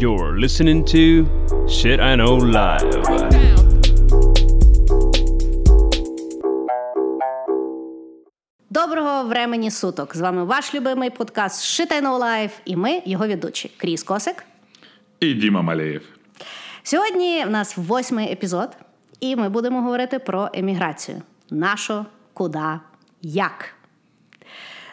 You're listening to Shit I Know Live. Доброго времені суток! З вами ваш любимий подкаст Shit I Know Live і ми, його ведучі Кріс Косик. І Діма Малеєв. Сьогодні в нас восьмий епізод, і ми будемо говорити про еміграцію. Нащо, куди, як.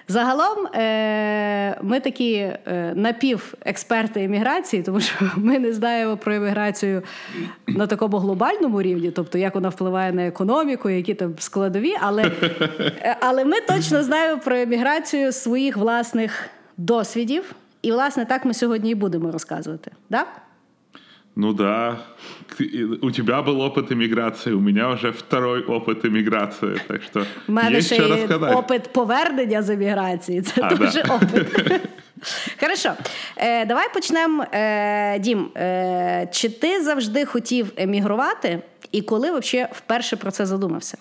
Загалом е- ми такі е- напівексперти еміграції, тому що ми не знаємо про еміграцію на такому глобальному рівні, тобто як вона впливає на економіку, які там складові, але, е- але ми точно знаємо про еміграцію своїх власних досвідів. І, власне, так ми сьогодні і будемо розказувати. Да? Ну да, у тебя был опыт иммиграции, у меня уже второй опыт иммиграции, так что У мене есть ще що є розказати. опит повернення з еміграції. Це А, дуже да. опит. Хорошо. Е, давай почнемо. Е, Дім, е, чи ти завжди хотів емігрувати, і коли взагалі вперше про це задумався?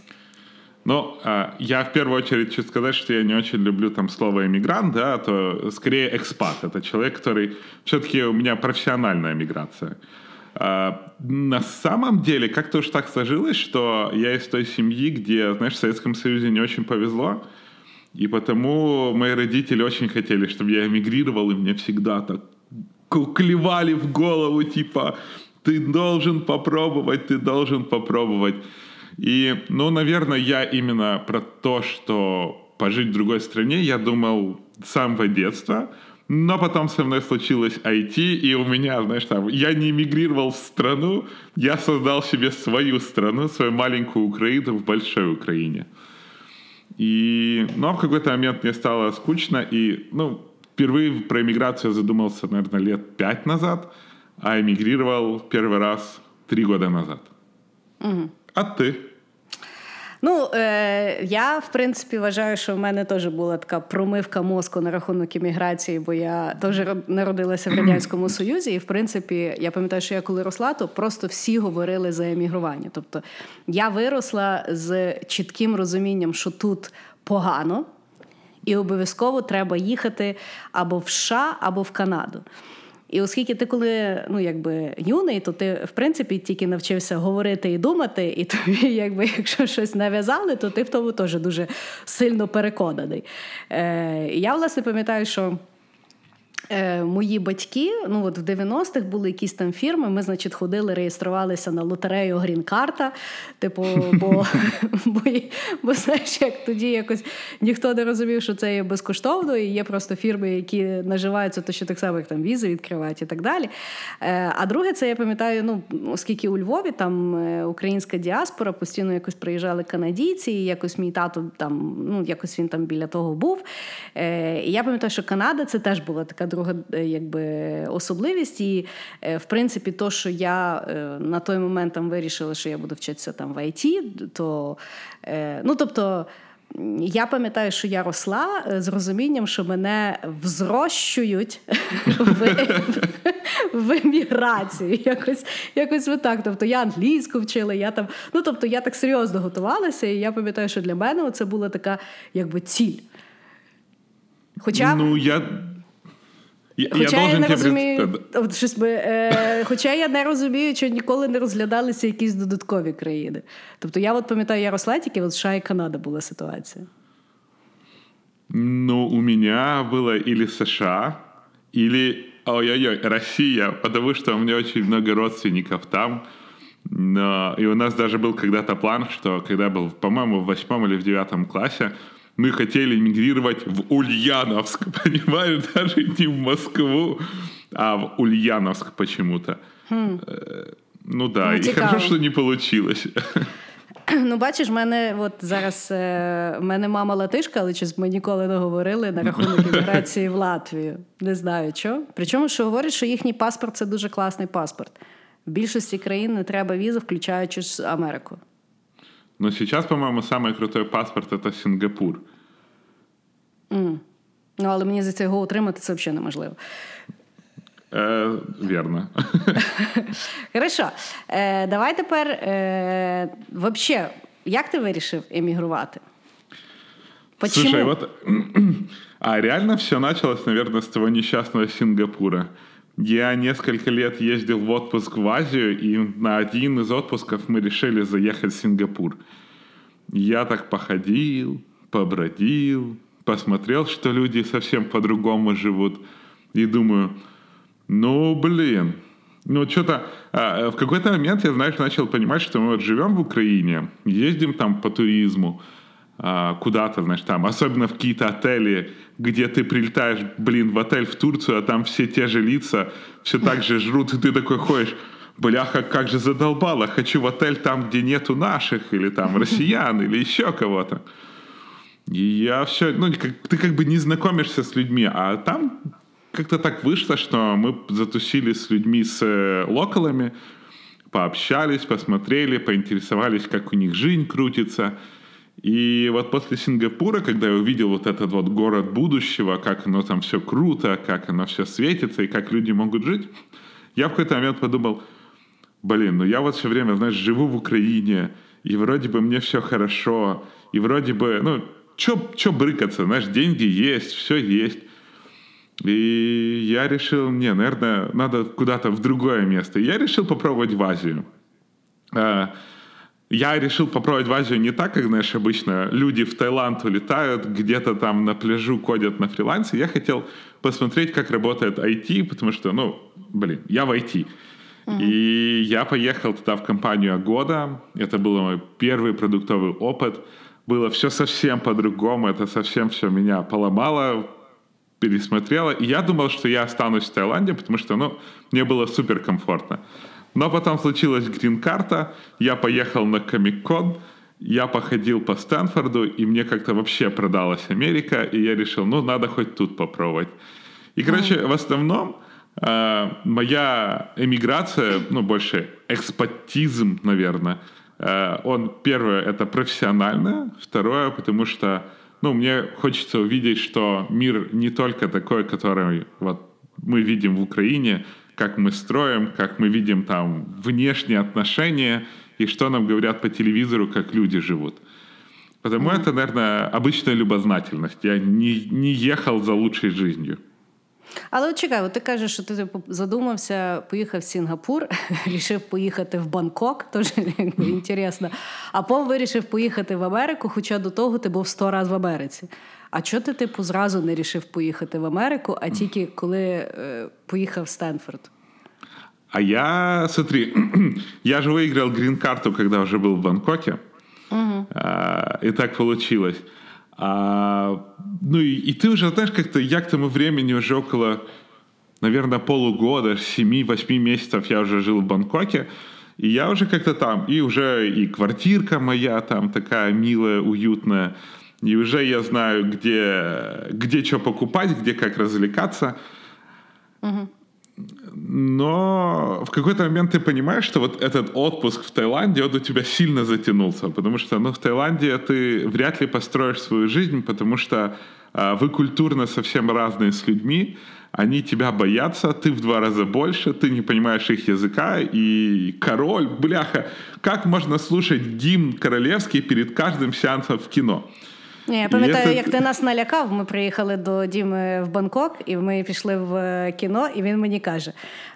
Ну, а, я в первую очередь хочу сказать, что я не очень люблю там слово иммигрант, да, то скорее экспат. Это человек, который все-таки у меня профессиональная миграция. А, на самом деле, как-то уж так сложилось, что я из той семьи, где, знаешь, в Советском Союзе не очень повезло, и потому мои родители очень хотели, чтобы я эмигрировал, и мне всегда так клевали в голову, типа, ты должен попробовать, ты должен попробовать. И, ну, наверное, я именно про то, что пожить в другой стране, я думал с самого детства, но потом со мной случилось IT, и у меня, знаешь, там, я не эмигрировал в страну, я создал себе свою страну, свою маленькую Украину в большой Украине. И, ну, а в какой-то момент мне стало скучно, и, ну, впервые про эмиграцию я задумался, наверное, лет пять назад, а эмигрировал первый раз три года назад. А ты? Ну, е, я, в принципі, вважаю, що в мене теж була така промивка мозку на рахунок імміграції, бо я теж ро- народилася в Радянському Союзі, і в принципі, я пам'ятаю, що я коли росла, то просто всі говорили за емігрування. Тобто я виросла з чітким розумінням, що тут погано, і обов'язково треба їхати або в США, або в Канаду. І оскільки ти коли ну якби юний, то ти в принципі тільки навчився говорити і думати, і тобі, якби якщо щось нав'язали, то ти в тому теж дуже сильно переконаний. Е, я власне пам'ятаю, що. Е, мої батьки, ну от в 90-х були якісь там фірми. Ми, значить, ходили, реєструвалися на лотерею Грін-карта. Типу, бо, бо, бо знаєш, як тоді якось ніхто не розумів, що це є безкоштовно, і є просто фірми, які наживаються, то що так само, як там візи відкривають і так далі. Е, а друге, це я пам'ятаю, ну оскільки у Львові там е, українська діаспора, постійно якось приїжджали канадійці, і якось мій тато там, ну якось він там біля того був. Е, і я пам'ятаю, що Канада це теж була така друга е, якби, особливість. І, е, в принципі, то, що я е, на той момент там вирішила, що я буду вчитися там в ІТ, то ну тобто. Я пам'ятаю, що я росла з розумінням, що мене взрощують в, в еміграцію. Якось, якось отак. Тобто я англійську вчила, я там, ну тобто я так серйозно готувалася, і я пам'ятаю, що для мене це була така якби ціль. Хоча Ну, я... Я, Хоча я, должен не тебе розумію, пред- от щось би, е, хоча я не розумію, що ніколи не розглядалися якісь додаткові країни. Тобто я от пам'ятаю, я росла тільки от США і Канада була ситуація. Ну, у меня было или США, или, ой-ой-ой, Россия, потому что у меня очень много родственников там. Но, и у нас даже был когда-то план, что когда был, по-моему, в восьмом или в девятом классе, мы хотели эмигрировать в Ульяновск, понимаешь, даже не в Москву, а в Ульяновск почему-то. Э, Ну да, Ну, и цікаво. хорошо, что не получилось. Ну, бачиш, в мене от зараз е, в мене мама латишка, але щось ми ніколи не говорили на рахунок імміграції в Латвію. Не знаю що. Причому, що говорять, що їхній паспорт це дуже класний паспорт. В більшості країн не треба візи, включаючи ж Америку. Но сейчас, по-моему, самый крутой паспорт это Сингапур. Ну, але мені за це його отримати це взагалі неможливо. Э, верно. Хорошо. Е, давай тепер. Е, вообще, як ти вирішив емігрувати? Почему? Слушай, вот а реально все началось, наверное, с того несчастного Сингапура. Я несколько лет ездил в отпуск в Азию, и на один из отпусков мы решили заехать в Сингапур. Я так походил, побродил, посмотрел, что люди совсем по-другому живут, и думаю, ну, блин, ну, что-то а, в какой-то момент я, знаешь, начал понимать, что мы вот живем в Украине, ездим там по туризму, куда-то, значит, там, особенно в какие-то отели, где ты прилетаешь, блин, в отель в Турцию, а там все те же лица, все так же жрут, и ты такой ходишь, бляха, как же задолбало, хочу в отель там, где нету наших, или там россиян, или еще кого-то. И я все, ну, как, ты как бы не знакомишься с людьми, а там как-то так вышло, что мы затусили с людьми, с э, локалами, пообщались, посмотрели, поинтересовались, как у них жизнь крутится – и вот после Сингапура, когда я увидел вот этот вот город будущего, как оно там все круто, как оно все светится и как люди могут жить, я в какой-то момент подумал, блин, ну я вот все время, знаешь, живу в Украине, и вроде бы мне все хорошо, и вроде бы, ну, что брыкаться, знаешь, деньги есть, все есть. И я решил, не, наверное, надо куда-то в другое место. Я решил попробовать в Азию. Я решил попробовать в Азию не так, как, знаешь, обычно люди в Таиланд улетают, где-то там на пляжу кодят на фрилансе. Я хотел посмотреть, как работает IT, потому что, ну, блин, я в IT. Mm-hmm. И я поехал туда в компанию Агода. Это был мой первый продуктовый опыт. Было все совсем по-другому. Это совсем все меня поломало, пересмотрело. И я думал, что я останусь в Таиланде, потому что, ну, мне было супер комфортно. Но потом случилась грин-карта, я поехал на Комик-кон, я походил по Стэнфорду, и мне как-то вообще продалась Америка, и я решил, ну, надо хоть тут попробовать. И, короче, mm-hmm. в основном э, моя эмиграция, ну, больше экспатизм, наверное, э, он, первое, это профессиональное, второе, потому что, ну, мне хочется увидеть, что мир не только такой, который вот мы видим в Украине, как мы строим, как мы видим там внешние отношения и что нам говорят по телевизору, как люди живут. Потому mm-hmm. это, наверное, обычная любознательность. Я не, не ехал за лучшей жизнью. Але от чекай, от ти кажеш, що ти типу, задумався, поїхав в Сінгапур, вирішив поїхати в Бангкок, теж інтересно. А потім вирішив поїхати в Америку, хоча до того ти був сто разів в Америці. А чого ти, типу, зразу не рішив поїхати в Америку, а тільки коли е, поїхав в Стэнфорд? А я, смотри, я же выиграл грин-карту, когда уже был в Бангкоке. Угу. А, и так получилось. А, ну и, и ты уже, знаешь, как-то, я к тому времени уже около, наверное, полугода, 7-8 месяцев я уже жил в Бангкоке. И я уже как-то там, и уже и квартирка моя там такая милая, уютная. И уже я знаю, где, где что покупать, где как развлекаться. Но в какой-то момент ты понимаешь, что вот этот отпуск в Таиланде, он у тебя сильно затянулся, потому что ну, в Таиланде ты вряд ли построишь свою жизнь, потому что э, вы культурно совсем разные с людьми, они тебя боятся, ты в два раза больше, ты не понимаешь их языка, и король, бляха, как можно слушать гимн королевский перед каждым сеансом в кино? Ні, Я пам'ятаю, це... як ти нас налякав. Ми приїхали до Діми в Бангкок, і ми пішли в е, кіно, і він мені каже: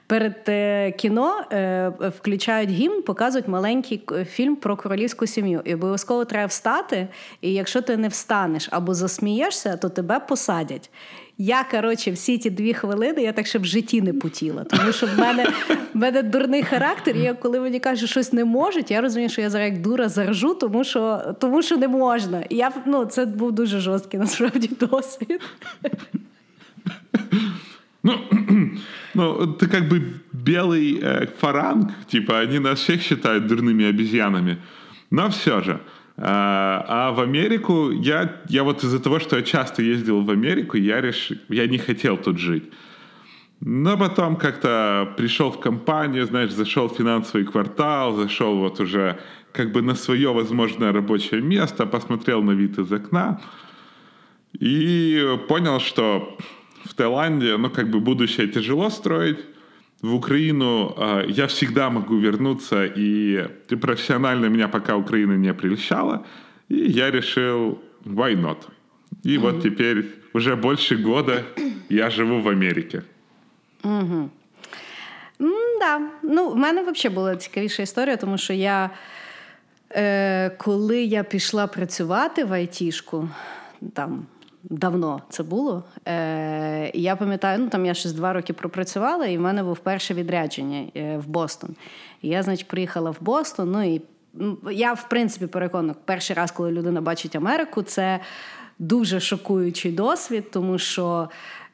перед е, кіно е, включають гімн, показують маленький фільм про королівську сім'ю. І обов'язково треба встати. І якщо ти не встанеш або засмієшся, то тебе посадять. Я, коротше, всі ті дві хвилини я так ще в житті не путіла. Тому що в мене в мене дурний характер. І коли мені кажуть, що щось не можуть, я розумію, що я зараз як дура заржу, тому що тому що не можна. І я ну, це був дуже жорсткий насправді досвід. Ну, ну, ты как бы белый э, фаранг, типа они нас всех считают дурными обезьянами, но все же. А, а в Америку я, я вот из-за того, что я часто ездил в Америку, я, реш... я не хотел тут жить. Но потом как-то пришел в компанию, знаешь, зашел в финансовый квартал, зашел вот уже как бы на свое возможное рабочее место, посмотрел на вид из окна и понял, что в Таиланде, ну, как бы будущее тяжело строить, в Украину э, я всегда могу вернуться, и профессионально меня пока Украина не прельщала, и я решил, why not? И mm-hmm. вот теперь уже больше года я живу в Америке. Угу. да. Ну, в мене взагалі була цікавіша історія, тому що я, е, коли я пішла працювати в айтішку, там давно це було. Е, Я пам'ятаю, ну там я ще два роки пропрацювала, і в мене був перше відрядження е, в Бостон. Я, значить, приїхала в Бостон. Ну і я, в принципі, переконана, перший раз, коли людина бачить Америку, це дуже шокуючий досвід, тому що.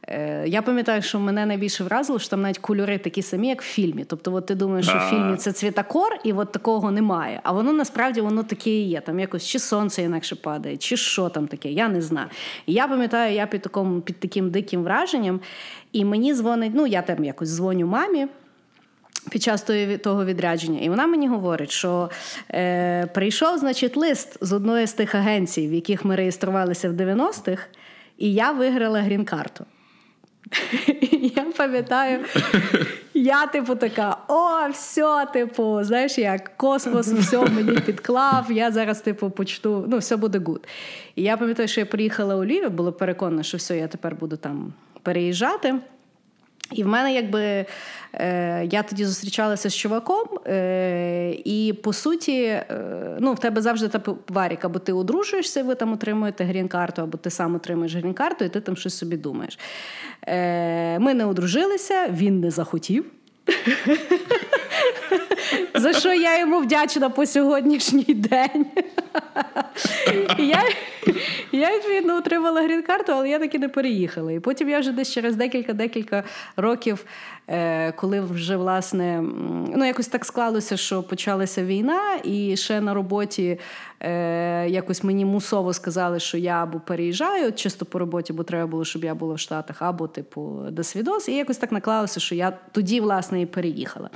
Е, я пам'ятаю, що мене найбільше вразило, що там навіть кольори такі самі, як в фільмі. Тобто, от ти думаєш, що в фільмі це цвітокор, і от такого немає. А воно насправді воно таке і є. Там якось чи сонце інакше падає, чи що там таке, я не знаю. І я пам'ятаю, я під таким, під таким диким враженням, і мені дзвонить, ну я там якось дзвоню мамі. Під час того відрядження, і вона мені говорить, що е, прийшов, значить, лист з одної з тих агенцій, в яких ми реєструвалися в 90-х, і я виграла грін-карту. Я пам'ятаю, я, типу, така: о, все, типу, знаєш, як космос, все мені підклав, я зараз, типу, полечу, ну, все буде гуд. І я пам'ятаю, що я приїхала у Львів, було переконана, що все, я тепер буду там переїжджати. І в мене якби е, я тоді зустрічалася з чуваком, е, і по суті, е, ну, в тебе завжди та варік, або ти одружуєшся, ви там отримуєте грін-карту, або ти сам отримуєш грін-карту, і ти там щось собі думаєш. Е, Ми не одружилися, він не захотів. За що я йому вдячна по сьогоднішній день. Я я відповідно отримала грін-карту, але я таки не переїхала. І потім я вже десь через декілька-декілька років, е, коли вже власне ну якось так склалося, що почалася війна, і ще на роботі е, якось мені мусово сказали, що я або переїжджаю чисто по роботі, бо треба було, щоб я була в Штатах, або типу до свідос. І якось так наклалося, що я тоді, власне, і переїхала.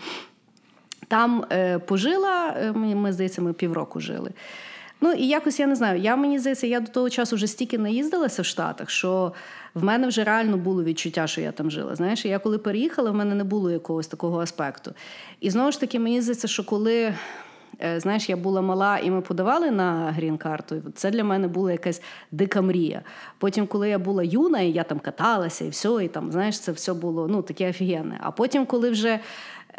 Там е, пожила, е, ми, ми, здається, ми півроку жили. Ну і якось я не знаю. Я мені здається, я до того часу вже стільки наїздилася в Штатах, що в мене вже реально було відчуття, що я там жила. Знаєш, я коли переїхала, в мене не було якогось такого аспекту. І знову ж таки, мені здається, що коли. Е, знаєш, я була мала, і ми подавали на грін-карту. Це для мене була якась дика мрія. Потім, коли я була юна, і я там каталася, і все, і там, знаєш, це все було ну, таке офігенне. А потім, коли вже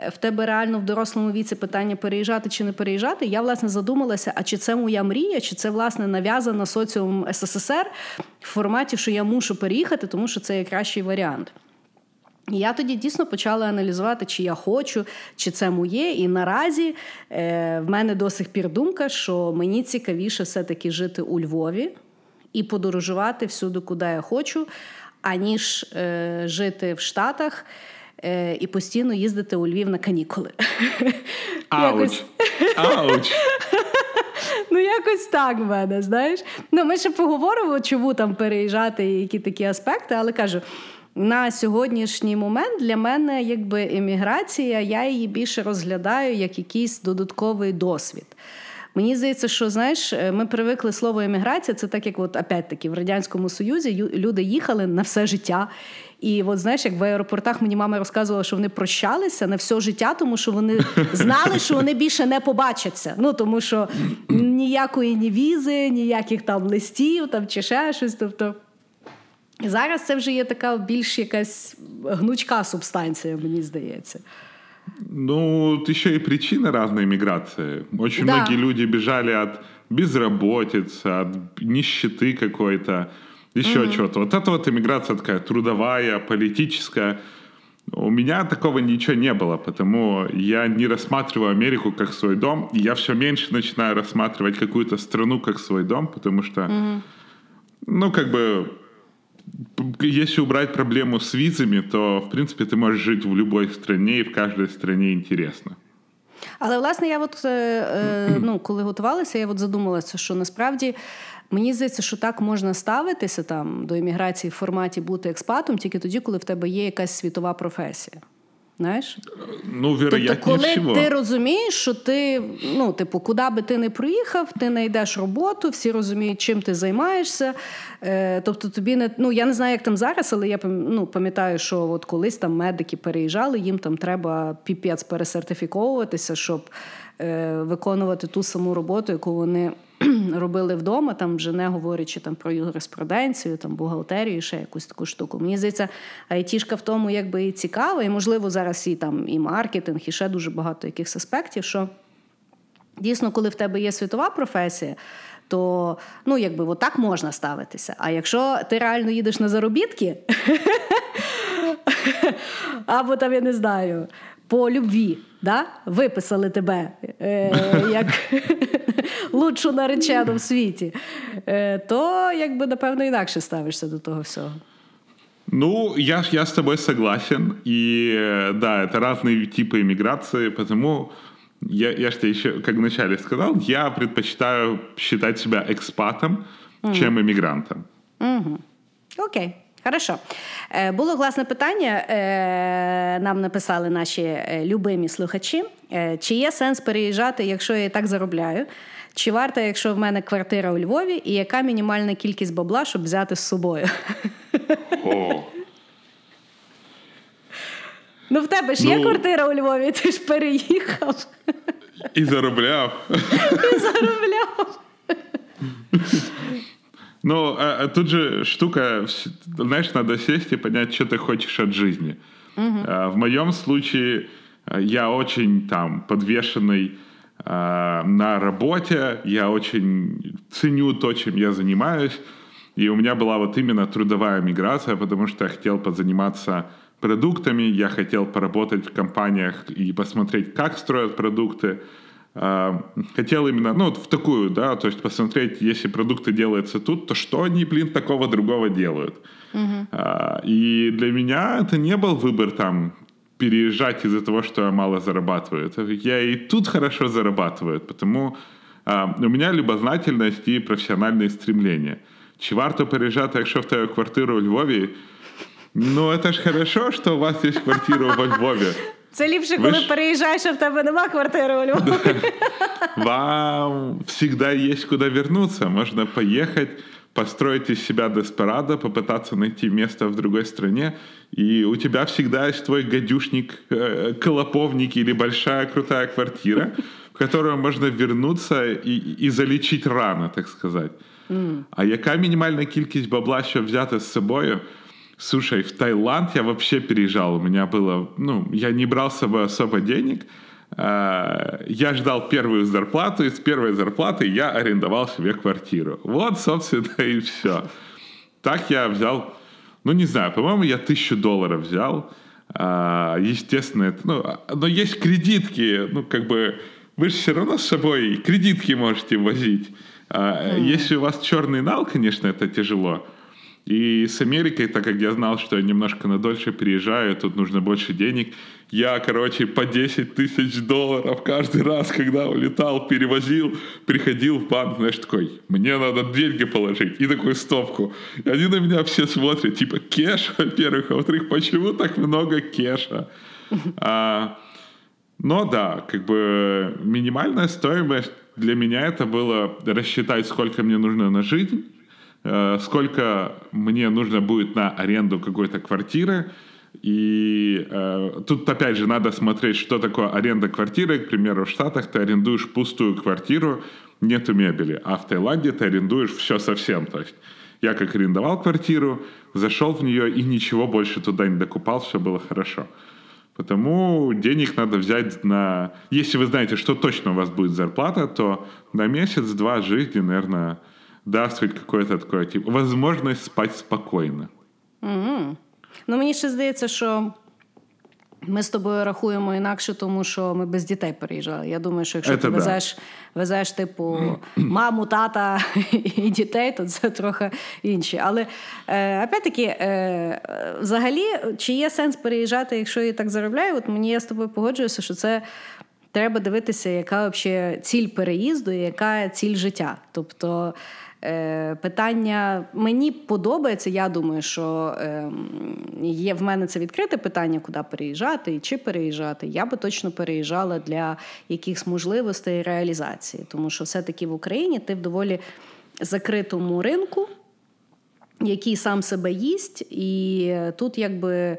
в тебе реально в дорослому віці питання переїжджати чи не переїжджати, я власне задумалася, а чи це моя мрія, чи це власне нав'язана соціум СССР в форматі, що я мушу переїхати, тому що це є кращий варіант. І я тоді дійсно почала аналізувати, чи я хочу, чи це моє. І наразі е, в мене до сих пір думка, що мені цікавіше все-таки жити у Львові і подорожувати всюди, куди я хочу, аніж е, жити в Штатах е, і постійно їздити у Львів на канікули. Ауч! Ауч! Ну, якось так в мене, знаєш. Ну, Ми ще поговоримо, чому там переїжджати і які такі аспекти, але кажу. На сьогоднішній момент для мене якби еміграція, я її більше розглядаю як якийсь додатковий досвід. Мені здається, що знаєш, ми привикли слово еміграція. Це так, як от опять-таки в радянському союзі люди їхали на все життя. І от знаєш, як в аеропортах мені мама розказувала, що вони прощалися на все життя, тому що вони знали, що вони більше не побачаться. Ну тому що ніякої ні візи, ніяких там листів там чи ще щось. Тобто зараз це вже є така більш якась гнучка субстанція, мені здається. Ну, еще и причины разной миграции. Очень да. многие люди бежали от безработицы, от нищеты какой-то Еще mm-hmm. чего-то. Вот это вот иммиграция такая трудовая, политическая. У меня такого ничего не было, потому я не рассматриваю Америку как свой дом, и я все меньше начинаю рассматривать какую-то страну как свой дом, потому что, mm-hmm. ну, как бы, если убрать проблему с визами, то, в принципе, ты можешь жить в любой стране, и в каждой стране интересно. Але власне я от е, ну, коли готувалася, я от задумалася, що насправді Мені здається, що так можна ставитися там до імміграції в форматі бути експатом тільки тоді, коли в тебе є якась світова професія. Знаєш? Ну, тобто, коли всього. ти розумієш, що ти, ну, типу, куди би ти не приїхав, ти знайдеш роботу, всі розуміють, чим ти займаєшся. Е, Тобто, тобі не ну я не знаю, як там зараз, але я ну, пам'ятаю, що от колись там медики переїжджали, їм там треба піпець пересертифіковуватися, щоб е, виконувати ту саму роботу, яку вони робили вдома, там вже не говорячи там про юриспруденцію, там бухгалтерію, ще якусь таку штуку. Мені здається, айтішка в тому якби і цікава, і можливо зараз і там і маркетинг, і ще дуже багато якихось аспектів. що Дійсно, коли в тебе є світова професія, то ну, якби отак можна ставитися. А якщо ти реально їдеш на заробітки, або там я не знаю, по любві, да? виписали тебе е, як лучшу наречену в світі, е, то якби напевно інакше ставишся до того всього. Ну, я, я с тобой согласен. И да, это разные типы иммиграции, потому я, я же тебе еще, как вначале сказал, я предпочитаю считать себя экспатом, mm. чем иммигрантом. Mm-hmm. Окей. Хорошо. Е, було класне питання. Е, нам написали наші е, любимі слухачі. Чи є сенс переїжджати, якщо я і так заробляю? Чи варто, якщо в мене квартира у Львові, і яка мінімальна кількість бабла, щоб взяти з собою? О. Ну, в тебе ж ну, є квартира у Львові, ти ж переїхав. І заробляв. І заробляв. Ну, а, а тут же штука, знаешь, надо сесть и понять, что ты хочешь от жизни. Угу. А, в моем случае я очень там подвешенный а, на работе, я очень ценю то, чем я занимаюсь, и у меня была вот именно трудовая миграция, потому что я хотел позаниматься продуктами, я хотел поработать в компаниях и посмотреть, как строят продукты, а, хотел именно, ну, в такую, да, то есть посмотреть, если продукты делаются тут, то что они, блин, такого другого делают. Uh-huh. И для меня это не был выбор там переезжать из-за того, что я мало зарабатываю. Я и тут хорошо зарабатываю, потому а, у меня любознательность и профессиональные стремления. Чи варто переїжджати, якщо в тебе квартиру у Львові? Ну, это ж хорошо, что у вас есть квартира во Львові. Це ліпше, коли ж... переїжджаєш, а в тебе нема квартири у Львові. Вам всегда есть куда вернуться. Можно поехать, построить из себя деспирадо, попытаться найти место в другой стране, и у тебя всегда есть твой гадюшник, э, колоповник или большая крутая квартира, в которую можно вернуться и, и залечить рано, так сказать. Mm. А яка мінімальна кількість бабла, щоб взяти з собою – Слушай, в Таиланд я вообще переезжал. У меня было, ну, я не брал с собой особо денег. А, я ждал первую зарплату, и с первой зарплаты я арендовал себе квартиру. Вот, собственно, и все. Так я взял, ну, не знаю, по-моему, я тысячу долларов взял. А, естественно, это, ну, но есть кредитки, ну, как бы, вы же все равно с собой кредитки можете возить. Mm. Если у вас черный нал, конечно, это тяжело. И с Америкой, так как я знал, что я немножко на дольше переезжаю, тут нужно больше денег, я, короче, по 10 тысяч долларов каждый раз, когда улетал, перевозил, приходил в банк, знаешь, такой, мне надо деньги положить, и такую стопку. И они на меня все смотрят, типа, кеш, во-первых, а во-вторых, почему так много кеша? А, но да, как бы минимальная стоимость для меня это было рассчитать, сколько мне нужно на жизнь, сколько мне нужно будет на аренду какой-то квартиры. И э, тут, опять же, надо смотреть, что такое аренда квартиры. К примеру, в Штатах ты арендуешь пустую квартиру, нету мебели, а в Таиланде ты арендуешь все совсем. То есть я как арендовал квартиру, зашел в нее и ничего больше туда не докупал, все было хорошо. Потому денег надо взять на... Если вы знаете, что точно у вас будет зарплата, то на месяц-два жизни, наверное, дасть хоть какое-то такое, типу, возможность спати спокійно. Угу. Ну, мені ще здається, що ми з тобою рахуємо інакше, тому що ми без дітей переїжджали. Я думаю, що якщо Это ти везеш, везеш, типу, маму, тата і дітей, то це трохи інше. Але е, опять-таки, е, взагалі, чи є сенс переїжджати, якщо я так заробляю? От мені я з тобою погоджуюся, що це. Треба дивитися, яка взагалі ціль переїзду і яка ціль життя. Тобто Е, питання мені подобається. Я думаю, що ем, є в мене це відкрите питання, куди переїжджати і чи переїжджати. Я би точно переїжджала для якихось можливостей реалізації, тому що все-таки в Україні ти в доволі закритому ринку, який сам себе їсть, і тут якби.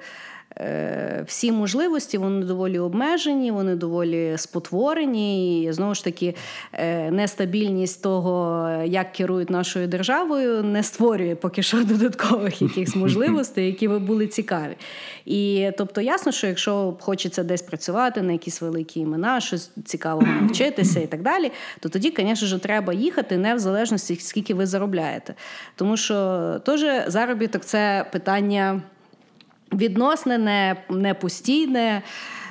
Е, всі можливості вони доволі обмежені, вони доволі спотворені. І знову ж таки, е, нестабільність того, як керують нашою державою, не створює поки що додаткових якихось можливостей, які би були цікаві. І тобто, ясно, що якщо хочеться десь працювати на якісь великі імена, щось цікавого навчитися і так далі, то тоді, звісно треба їхати не в залежності, скільки ви заробляєте. Тому що теж заробіток це питання відносне, не, не постійне.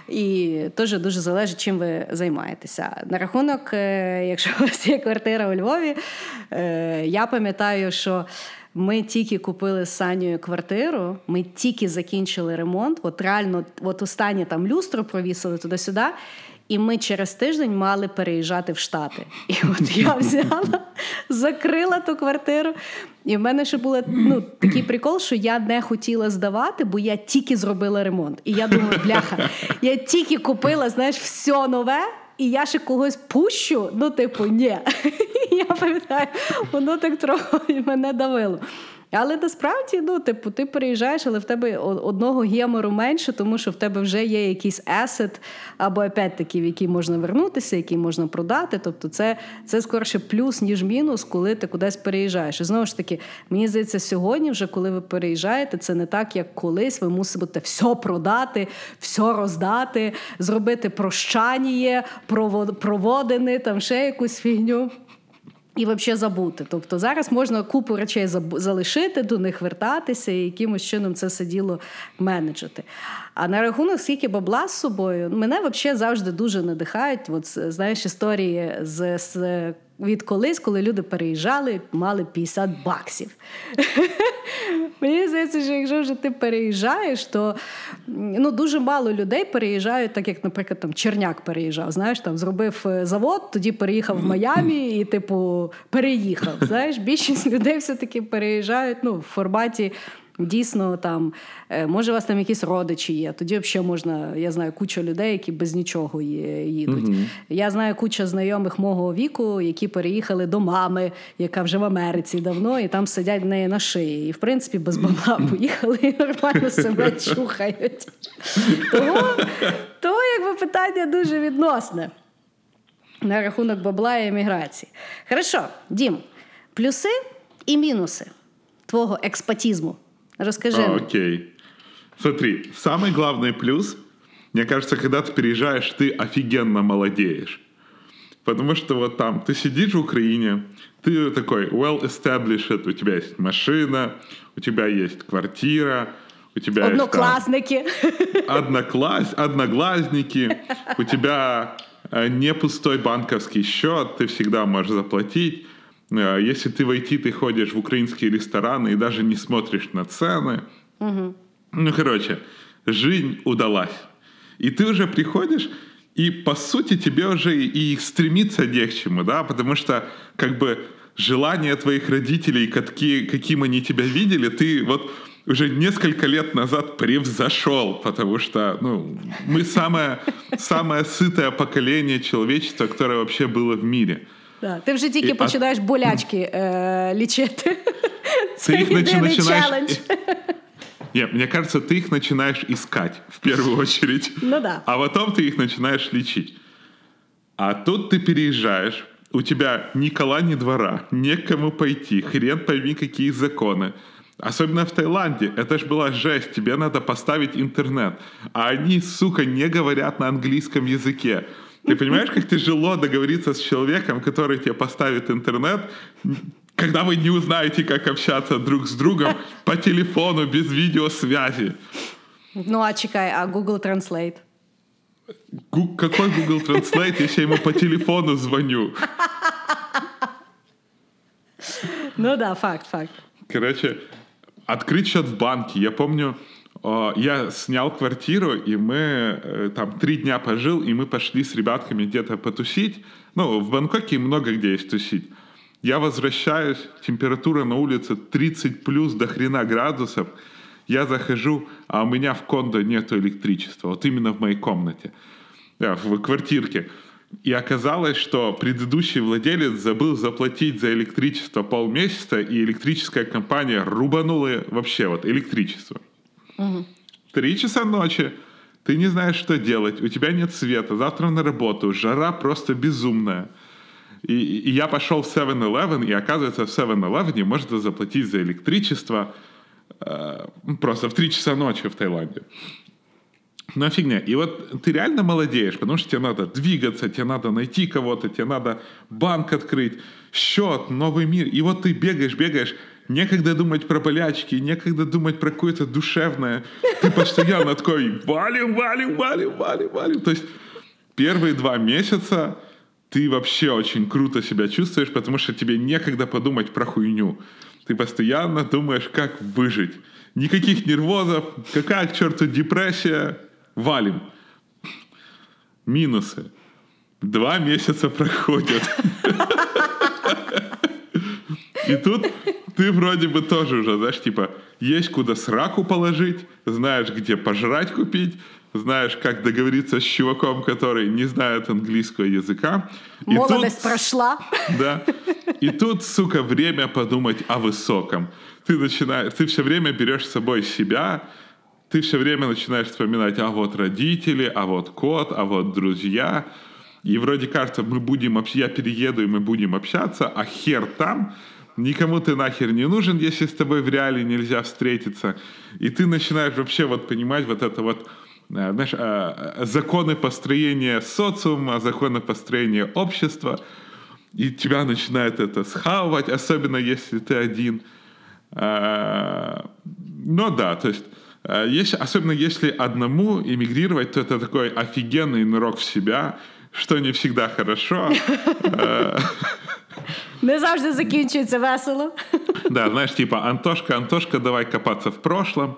І теж дуже залежить, чим ви займаєтеся. На рахунок, е, якщо у вас є квартира у Львові, е, я пам'ятаю, що ми тільки купили з Санєю квартиру, ми тільки закінчили ремонт. От реально, от останнє там люстро провісили туди-сюди. І ми через тиждень мали переїжджати в Штати. І от я взяла, закрила ту квартиру. І в мене ще був ну, такий прикол, що я не хотіла здавати, бо я тільки зробила ремонт. І я думаю, бляха, я тільки купила, знаєш, все нове. І я ще когось пущу, ну, типу, ні. Я пам'ятаю, воно так трохи мене давило. Але насправді, ну, типу, ти переїжджаєш, але в тебе одного гемору менше, тому що в тебе вже є якийсь есет, або опять-таки, в який можна вернутися, який можна продати. Тобто, це це скорше плюс, ніж мінус, коли ти кудись переїжджаєш. І знову ж таки, мені здається, сьогодні, вже коли ви переїжджаєте, це не так, як колись. Ви мусите все продати, все роздати, зробити прощання, проводини, там ще якусь фігню. І взагалі забути. Тобто зараз можна купу речей залишити, до них вертатися і якимось чином це все діло менеджити. А на рахунок скільки бабла з собою, мене взагалі завжди дуже надихають. От, знаєш, історії з, з від колись, коли люди переїжджали, мали 50 баксів. Мені здається, що якщо вже ти переїжджаєш, то ну, дуже мало людей переїжджають, так як, наприклад, там Черняк переїжджав. Знаєш, там зробив е, завод, тоді переїхав в Майамі і, типу, переїхав. Знаєш, більшість людей все-таки переїжджають ну, в форматі Дійсно, там е, може у вас там якісь родичі є. Тоді взагалі можна, я знаю, куча людей, які без нічого їдуть. Mm-hmm. Я знаю куча знайомих мого віку, які переїхали до мами, яка вже в Америці давно, і там сидять в неї на шиї. І в принципі без бабла поїхали і нормально себе чухають. Тому то, якби питання дуже відносне на рахунок бабла і еміграції. Хорошо, Дім, плюси і мінуси твого експатізму. Расскажи. А, окей. Смотри, самый главный плюс, мне кажется, когда ты переезжаешь, ты офигенно молодеешь. Потому что вот там ты сидишь в Украине, ты такой well established, у тебя есть машина, у тебя есть квартира, у тебя Одноклассники. есть там, однокласс, одноглазники, у тебя э, не пустой банковский счет, ты всегда можешь заплатить. Э, если ты в IT, ты ходишь в украинские рестораны и даже не смотришь на цены. Угу. Ну, короче, жизнь удалась. И ты уже приходишь, и по сути тебе уже и стремиться не к чему, да, потому что как бы желания твоих родителей, какие, каким они тебя видели, ты вот уже несколько лет назад превзошел, потому что ну, мы самое, самое сытое поколение человечества, которое вообще было в мире. Да. Ти вже тільки і, починаєш а... болячки е, лічити. Це ты их начинаешь... челлендж. Нет, мне кажется, ты их начинаешь искать в первую очередь. Ну да. А потом ты их начинаешь лечить. А тут ты переезжаешь, у тебя ни кола, ни двора, некому пойти, хрен пойми, какие законы. Особенно в Таиланде. Это ж была жесть. Тебе надо поставить интернет. А они, сука, не говорят на английском языке. Ты понимаешь, как тяжело договориться с человеком, который тебе поставит интернет, когда вы не узнаете, как общаться друг с другом по телефону без видеосвязи. Ну а чекай, а Google Translate? Гу- какой Google Translate, если я ему по телефону звоню? Ну да, факт, факт. Короче, открыть счет в банке. Я помню, я снял квартиру, и мы э, там три дня пожил, и мы пошли с ребятками где-то потусить. Ну, в Бангкоке много где есть тусить. Я возвращаюсь, температура на улице 30 плюс до хрена градусов. Я захожу, а у меня в кондо нету электричества. Вот именно в моей комнате, в квартирке. И оказалось, что предыдущий владелец забыл заплатить за электричество полмесяца, и электрическая компания рубанула вообще вот электричество. Три часа ночи, ты не знаешь, что делать, у тебя нет света, завтра на работу, жара просто безумная. И, и я пошел в 7-Eleven, и оказывается, в 7-Eleven можно заплатить за электричество э, просто в 3 часа ночи в Таиланде. Ну, фигня. И вот ты реально молодеешь, потому что тебе надо двигаться, тебе надо найти кого-то, тебе надо банк открыть, счет, новый мир. И вот ты бегаешь, бегаешь, некогда думать про болячки, некогда думать про какое-то душевное. Ты постоянно такой валим, валим, валим, валим, валим. То есть первые два месяца ты вообще очень круто себя чувствуешь, потому что тебе некогда подумать про хуйню. Ты постоянно думаешь, как выжить. Никаких нервозов, какая к черту депрессия, валим. Минусы. Два месяца проходят. И тут ты вроде бы тоже уже, знаешь, типа, есть куда сраку положить, знаешь, где пожрать купить, знаешь, как договориться с чуваком, который не знает английского языка. И Молодость тут, прошла. Да. И тут, сука, время подумать о высоком. Ты начинаешь, ты все время берешь с собой себя, ты все время начинаешь вспоминать, а вот родители, а вот кот, а вот друзья. И вроде кажется, мы будем, я перееду, и мы будем общаться, а хер там, никому ты нахер не нужен, если с тобой в реале нельзя встретиться. И ты начинаешь вообще вот понимать вот это вот, э, знаешь, э, законы построения социума, законы построения общества, и тебя начинает это схавать, особенно если ты один. Э, но да, то есть если, особенно если одному эмигрировать, то это такой офигенный нырок в себя, что не всегда хорошо. Не завжди закінчується весело. Да, знаешь, типа, Антошка, Антошка, давай копаться в прошлом.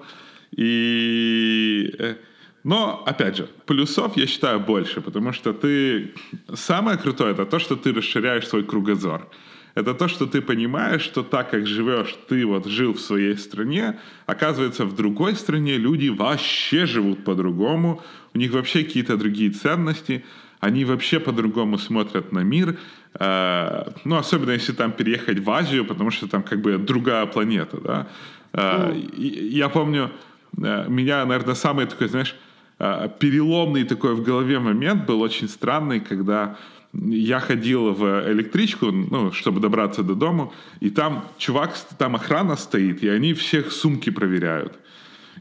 И... Но, опять же, плюсов я считаю больше, потому что ты... Самое крутое — это то, что ты расширяешь свой кругозор. Это то, что ты понимаешь, что так, как живешь, ты вот жил в своей стране, оказывается, в другой стране люди вообще живут по-другому, у них вообще какие-то другие ценности, они вообще по-другому смотрят на мир, ну, особенно если там переехать в Азию, потому что там как бы другая планета, да. Mm. Я помню, э, меня, наверное, самый такой, знаешь, переломный такой в голове момент был очень странный, когда я ходил в электричку, ну, чтобы добраться до дома, и там чувак, там охрана стоит, и они всех сумки проверяют.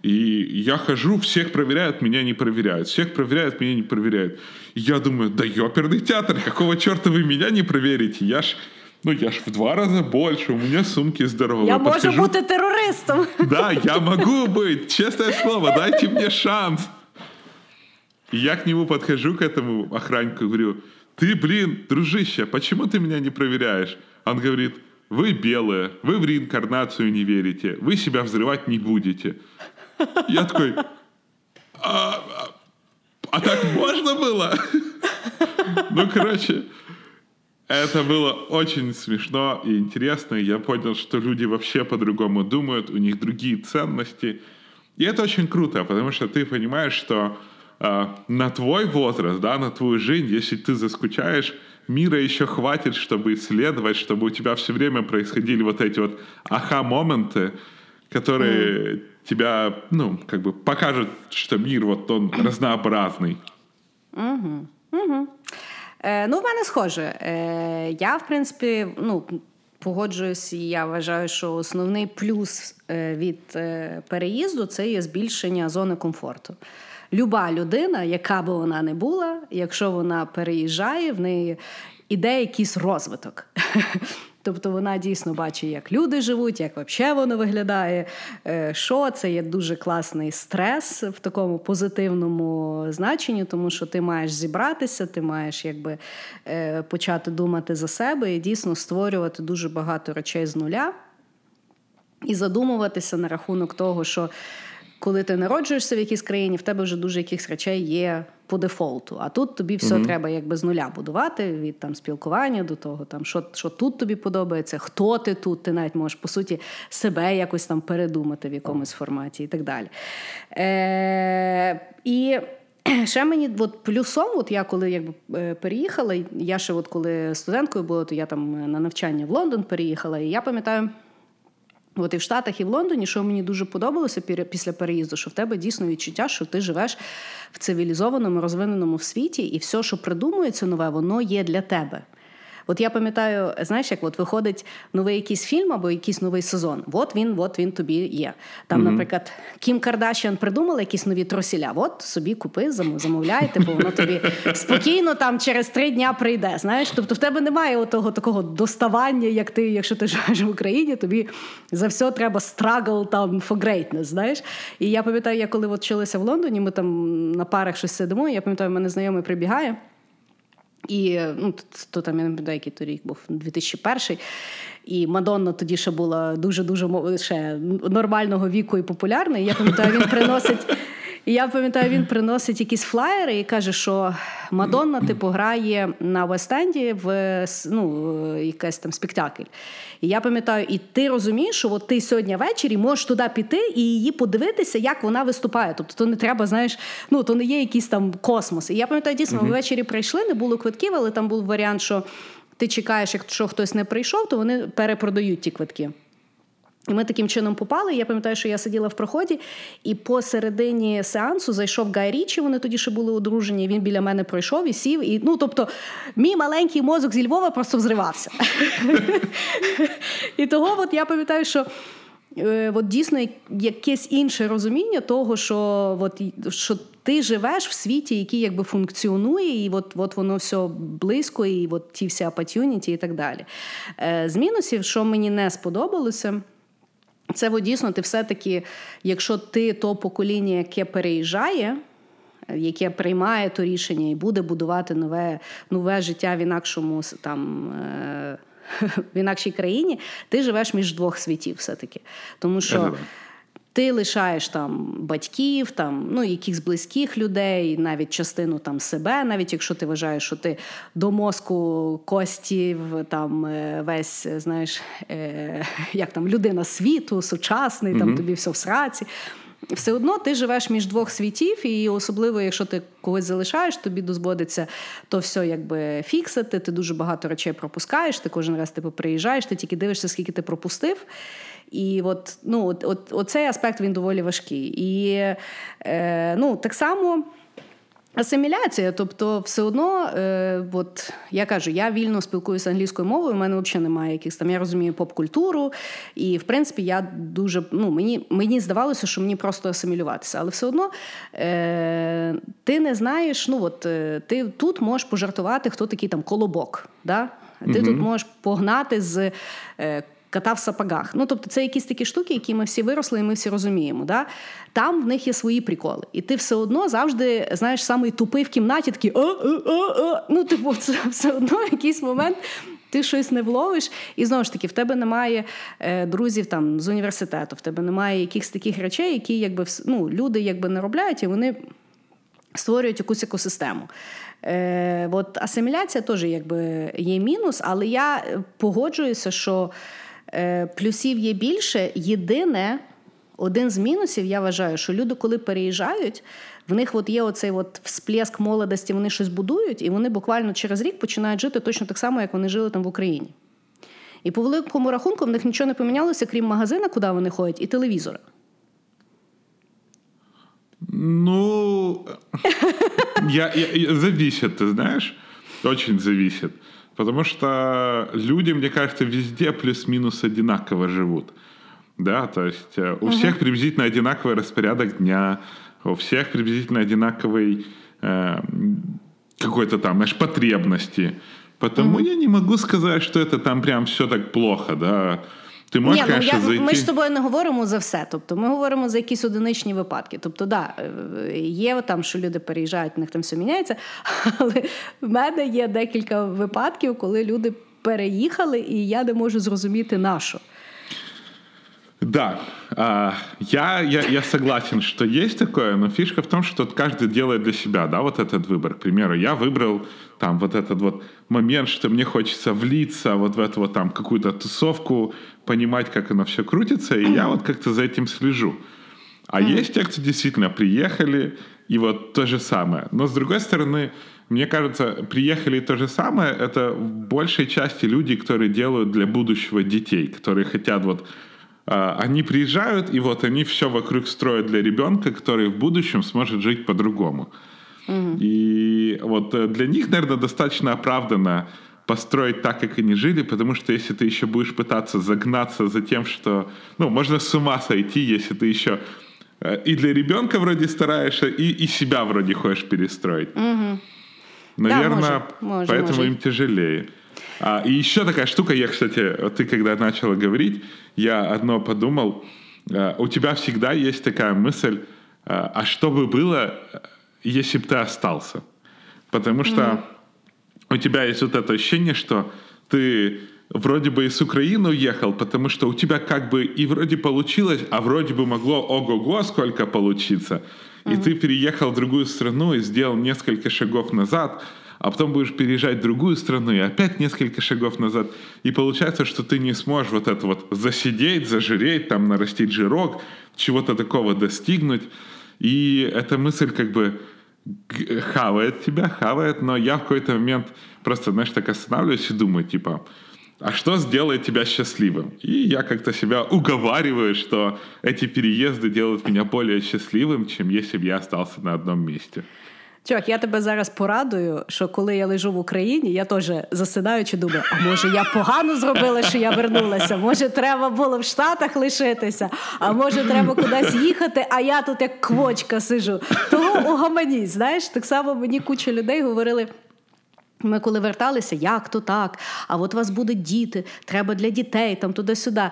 И я хожу, всех проверяют, меня не проверяют. Всех проверяют, меня не проверяют. И я думаю, да ёперный театр, какого черта вы меня не проверите? Я ж ну, я ж в два раза больше, у меня сумки здоровые. Я Подхожу... можу бути террористом. Да, я могу быть, честное слово, дайте мне шанс. И я к нему подхожу, к этому охраннику, говорю, ты, блин, дружище, почему ты меня не проверяешь? Он говорит, вы белые, вы в реинкарнацию не верите, вы себя взрывать не будете. Я такой, а, а, а так можно было? Ну, короче, это было очень смешно и интересно. Я понял, что люди вообще по-другому думают, у них другие ценности. И это очень круто, потому что ты понимаешь, что э, на твой возраст, да, на твою жизнь, если ты заскучаешь, мира еще хватит, чтобы исследовать, чтобы у тебя все время происходили вот эти вот аха-моменты, которые mm тебя, ну, как бы покажет, что мир вот он разнообразний. Угу. Угу. Е, ну, в мене схоже. Е, Я, в принципі, ну. Погоджуюсь, і я вважаю, що основний плюс е, від е, переїзду це є збільшення зони комфорту. Люба людина, яка би вона не була, якщо вона переїжджає, в неї іде якийсь розвиток. Тобто вона дійсно бачить, як люди живуть, як взагалі воно виглядає. Е, що це є дуже класний стрес в такому позитивному значенні, тому що ти маєш зібратися, ти маєш якби е, почати думати за себе і дійсно створювати дуже багато речей з нуля і задумуватися на рахунок того, що коли ти народжуєшся в якійсь країні, в тебе вже дуже якихось речей є по дефолту. А тут тобі все mm-hmm. треба якби з нуля будувати від там спілкування до того, там що що тут тобі подобається, хто ти тут, ти навіть можеш по суті себе якось там передумати в якомусь форматі і так далі. Е, І ще мені от плюсом, от я коли якби е, переїхала, я ще от коли студенткою була, то я там на навчання в Лондон переїхала, і я пам'ятаю. От і в Штатах, і в Лондоні, що мені дуже подобалося після переїзду, що в тебе дійсно відчуття, що ти живеш в цивілізованому, розвиненому світі, і все, що придумується нове, воно є для тебе. От я пам'ятаю, знаєш, як от виходить новий якийсь фільм або якийсь новий сезон. От він, от він тобі є. Там, mm-hmm. наприклад, Кім Кардашіан придумала якісь нові тросіля. От собі купи, замовляй, бо воно тобі спокійно там через три дня прийде. Знаєш, тобто в тебе немає того такого доставання, як ти, якщо ти живеш в Україні, тобі за все треба struggle там for greatness, Знаєш, і я пам'ятаю, я коли от вчилася в Лондоні, ми там на парах щось сидимо. Я пам'ятаю, мене знайомий прибігає. І ну, то там я не пам'ятаю, який то рік був 2001 і Мадонна тоді ще була дуже-дуже ще нормального віку і популярна. І Я пам'ятаю, він приносить. І я пам'ятаю, він приносить якісь флаєри і каже, що Мадонна типу грає на Вест-Енді в ну, якийсь там спектакль. І я пам'ятаю, і ти розумієш, що от ти сьогодні ввечері можеш туди піти і її подивитися, як вона виступає. Тобто, то не треба, знаєш, ну то не є якийсь там космос. І я пам'ятаю, дійсно, ми ввечері прийшли, не було квитків, але там був варіант, що ти чекаєш, якщо хтось не прийшов, то вони перепродають ті квитки. І ми таким чином попали. Я пам'ятаю, що я сиділа в проході, і посередині сеансу зайшов Гай Річі, Вони тоді ще були одружені. Він біля мене пройшов і сів. І ну, тобто, мій маленький мозок зі Львова просто взривався. І того, от я пам'ятаю, що. Е, от дійсно якесь інше розуміння того, що от, що ти живеш в світі, який якби функціонує, і от от воно все близько, і от ті всі опатюніті і так далі. Е, з мінусів, що мені не сподобалося. Це от, дійсно, ти все-таки, якщо ти то покоління, яке переїжджає, яке приймає то рішення і буде будувати нове нове життя в інакшому там. Е- в інакшій країні, ти живеш між двох світів, все-таки. Тому що ти лишаєш там батьків, там ну якихось близьких людей, навіть частину там себе, навіть якщо ти вважаєш, що ти до мозку костів, там е, весь знаєш, е, як там людина світу, сучасний, там тобі все в сраці. Все одно ти живеш між двох світів, і особливо, якщо ти когось залишаєш, тобі дозводиться то все якби фіксити. Ти дуже багато речей пропускаєш. Ти кожен раз типу приїжджаєш, ти тільки дивишся, скільки ти пропустив. І от, ну, от, от, оцей аспект він доволі важкий. І е, ну, так само. Асиміляція, тобто, все одно, е, от я кажу, я вільно спілкуюся англійською мовою. У мене взагалі немає якихось там. Я розумію поп-культуру, і в принципі я дуже ну мені мені здавалося, що мені просто асимілюватися, але все одно е, ти не знаєш. Ну от е, ти тут можеш пожартувати, хто такий там колобок. Да? Ти mm тут можеш погнати з. Е, Ката в сапогах. Ну, тобто, це якісь такі штуки, які ми всі виросли, і ми всі розуміємо. Да? Там в них є свої приколи. І ти все одно завжди знаєш самий тупий в кімнаті, такий а, ну, типу, це все одно якийсь момент. Ти щось не вловиш, і знову ж таки, в тебе немає е, друзів там з університету, в тебе немає якихось таких речей, які якби ну, люди якби не робляють, і вони створюють якусь екосистему. Е, От асиміляція теж якби є мінус, але я погоджуюся, що плюсів є більше. Єдине, один з мінусів, я вважаю, що люди, коли переїжджають, в них от є оцей от всплеск молодості, вони щось будують, і вони буквально через рік починають жити точно так само, як вони жили там в Україні. І по великому рахунку в них нічого не помінялося, крім магазина, куди вони ходять, і телевізора. Ну, я, я, зависит, ты знаешь, очень зависит. Потому что люди, мне кажется, везде плюс-минус одинаково живут. Да, то есть э, у всех приблизительно одинаковый распорядок дня, у всех приблизительно одинаковый э, какой-то там, знаешь, потребности. Потому я не могу сказать, что это там прям все так плохо, да. Ти можеш, Ні, ну, я, зайти... Ми ж з тобою не говоримо за все. Тобто ми говоримо за якісь одиничні випадки. Тобто, да, е, є там, що люди переїжджають, у них там все міняється. Але в мене є декілька випадків, коли люди переїхали, і я не можу зрозуміти на що. Да, а, я, я, я согласен, что есть такое, но фишка в том, что каждый делает для себя, да, вот этот выбор. К примеру, я выбрал там вот этот вот момент, что мне хочется влиться вот в эту вот там какую-то тусовку, понимать, как оно все крутится, и я вот как-то за этим слежу. А mm-hmm. есть те, кто действительно приехали, и вот то же самое. Но с другой стороны, мне кажется, приехали то же самое, это в большей части люди, которые делают для будущего детей, которые хотят вот а, они приезжают, и вот они все вокруг строят для ребенка, который в будущем сможет жить по-другому. И вот э, для них, наверное, достаточно оправданно построить так, как они жили, потому что если ты еще будешь пытаться загнаться за тем, что, ну, можно с ума сойти, если ты еще э, и для ребенка вроде стараешься, и, и себя вроде хочешь перестроить. Наверное, Да, может, поэтому может. им тяжелее. А, и еще такая штука, я, кстати, ты когда начала говорить, я одно подумал, э, у тебя всегда есть такая мысль, а что бы было, если бы ты остался? Потому что у тебя есть вот это ощущение, что ты вроде бы из Украины уехал, потому что у тебя как бы и вроде получилось, а вроде бы могло ого-го сколько получиться. И ты переехал в другую страну и сделал несколько шагов назад, а потом будешь переезжать в другую страну и опять несколько шагов назад. И получается, что ты не сможешь вот это вот засидеть, зажиреть, там нарастить жирок, чего-то такого достигнуть. И эта мысль как бы хавает тебя, хавает, но я в какой-то момент просто, знаешь, так останавливаюсь и думаю, типа, а что сделает тебя счастливым? И я как-то себя уговариваю, что эти переезды делают меня более счастливым, чем если бы я остался на одном месте. Чувак, я тебе зараз порадую, що коли я лежу в Україні, я теж засидаючи думаю, а може я погано зробила, що я вернулася? Може, треба було в Штатах лишитися, а може, треба кудись їхати, а я тут як квочка сижу. Того угаманіть, знаєш, так само мені куча людей говорили. Ми коли верталися, як то так? А от у вас будуть діти, треба для дітей, там туди-сюди.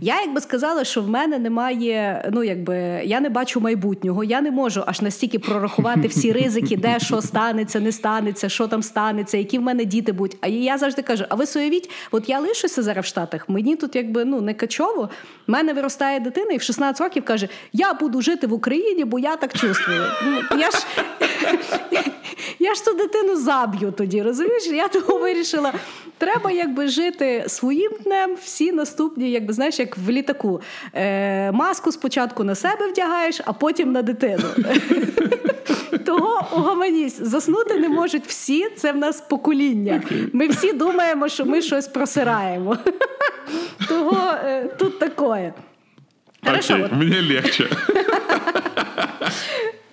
Я якби сказала, що в мене немає, ну якби я не бачу майбутнього, я не можу аж настільки прорахувати всі ризики, де що станеться, не станеться, що там станеться, які в мене діти будуть. А я завжди кажу: а ви уявіть, от я лишуся зараз в Штатах, мені тут якби ну не качово. В мене виростає дитина, і в 16 років каже: Я буду жити в Україні, бо я так чувствую. Ну, я ж я ж ту дитину заб'ю тоді, розумієш? Я того вирішила. Треба якби жити своїм днем, всі наступні, якби знаєш, як в літаку. Е, маску спочатку на себе вдягаєш, а потім на дитину. Того угомонісь, заснути не можуть всі, це в нас покоління. Ми всі думаємо, що ми щось просираємо. Того е, тут такое. Хорошо, Окей, мне легче.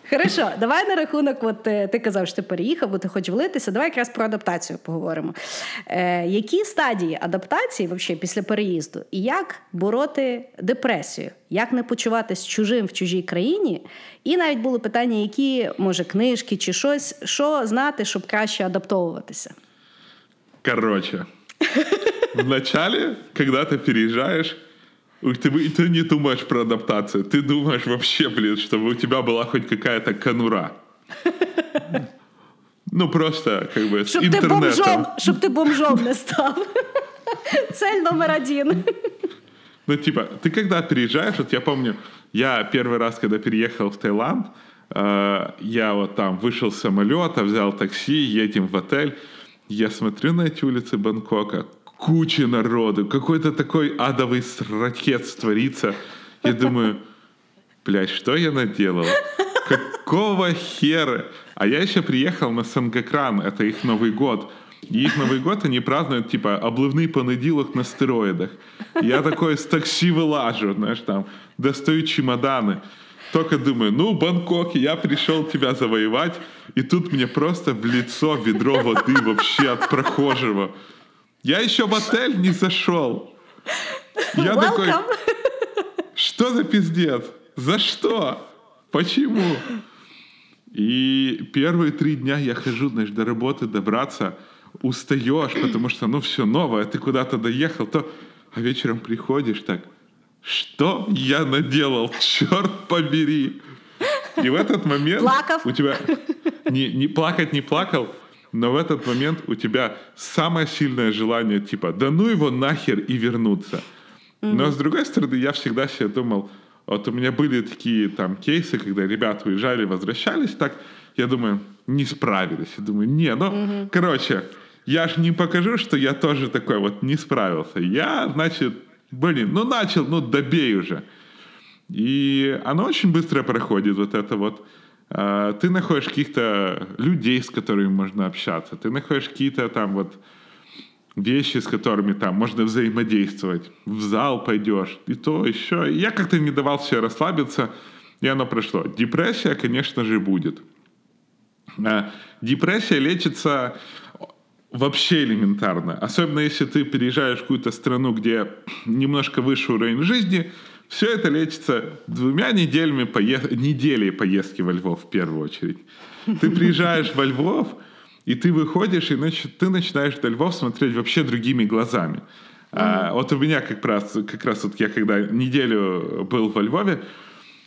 Хорошо, давай на рахунок, от е, ти казав, що ти переїхав, бо ти хочеш влитися. Давай якраз про адаптацію поговоримо. Е, які стадії адаптації вообще, після переїзду? І як бороти депресію? Як не почуватись чужим в чужій країні? І навіть було питання, які, може, книжки чи щось, що знати, щоб краще адаптовуватися? Короче, вначале, когда ты переезжаешь, ты, вы- ты не думаешь про адаптацию, ты думаешь вообще, блин, чтобы у тебя была хоть какая-то конура. Ну, просто, как бы, с Щоб ти интернетом. бомжом, щоб ти бомжом не став. Цель номер один. Ну, типа, ты когда переезжаешь, вот я помню, я первый раз, когда переехал в Таиланд, э, я вот там вышел с самолета, взял такси, едем в отель, я смотрю на эти улицы Бангкока, куча народу, какой-то такой адовый сракет творится. Я думаю, блядь, что я наделал? Какого хера? А я еще приехал на Сангокран, это их Новый год. И их Новый год они празднуют, типа, облывный понеділок на стероидах. Я такой с такси вылажу, знаешь, там, достаю чемоданы. Только думаю, ну, Бангкок, я пришел тебя завоевать, и тут мне просто в лицо ведро воды вообще от прохожего. Я еще в отель не зашел. Я такой, Welcome. что за пиздец? За что? Почему? И первые три дня я хожу, знаешь, до работы добраться, устаешь, потому что, ну, все новое, ты куда-то доехал, то... А вечером приходишь так, что я наделал, черт побери. И в этот момент Плакав? у тебя... Не, не плакать не плакал, но в этот момент у тебя самое сильное желание, типа, да ну его нахер и вернуться. Но с другой стороны, я всегда себе думал, вот у меня были такие там кейсы, когда ребята уезжали, возвращались, так, я думаю, не справились. Я думаю, не, ну, короче, я ж не покажу, что я тоже такой вот не справился. Я, значит, блин, ну начал, ну добей уже. И оно очень быстро проходит, вот это вот. А, Ты находишь каких-то людей, с которыми можно общаться. Ты находишь какие-то там вот вещи, с которыми там можно взаимодействовать. В зал пойдешь, и то, еще. Я как-то не давал себе расслабиться, и оно прошло. Депрессия, конечно же, будет. А, депрессия лечится вообще элементарно. Особенно если ты переезжаешь в какую-то страну, где немножко выше уровень жизни, все это лечится двумя неделями поезд... неделей поездки во Львов в первую очередь. Ты приезжаешь во Львов, и ты выходишь, и значит, ты начинаешь на Львов смотреть вообще другими глазами. Mm-hmm. А, вот у меня как раз, как раз вот я когда неделю был во Львове,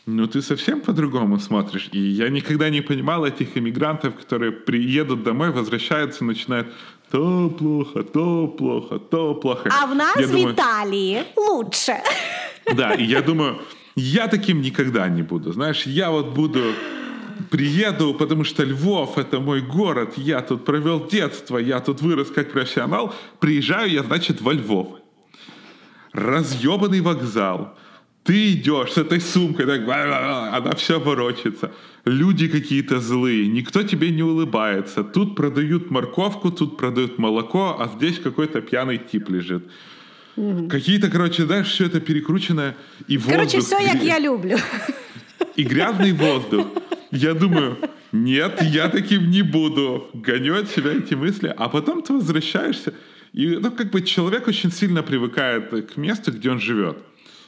ну ты совсем по-другому смотришь. И я никогда не понимал этих иммигрантов, которые приедут домой, возвращаются, начинают то плохо, то плохо, то плохо. А в нас я в думаю, Италии лучше. Да, и я думаю, я таким никогда не буду. Знаешь, я вот буду приеду, потому что Львов — это мой город, я тут провел детство, я тут вырос как профессионал. Приезжаю я, значит, во Львов. Разъебанный вокзал. Ты идешь с этой сумкой, так, она вся ворочается. Люди какие-то злые, никто тебе не улыбается. Тут продают морковку, тут продают молоко, а здесь какой-то пьяный тип лежит. Угу. Какие-то, короче, знаешь, все это перекручено. И воздух... Короче, все, как я люблю. И грязный воздух. Я думаю, нет, я таким не буду. Гоню от себя эти мысли. А потом ты возвращаешься. И, ну, как бы человек очень сильно привыкает к месту, где он живет.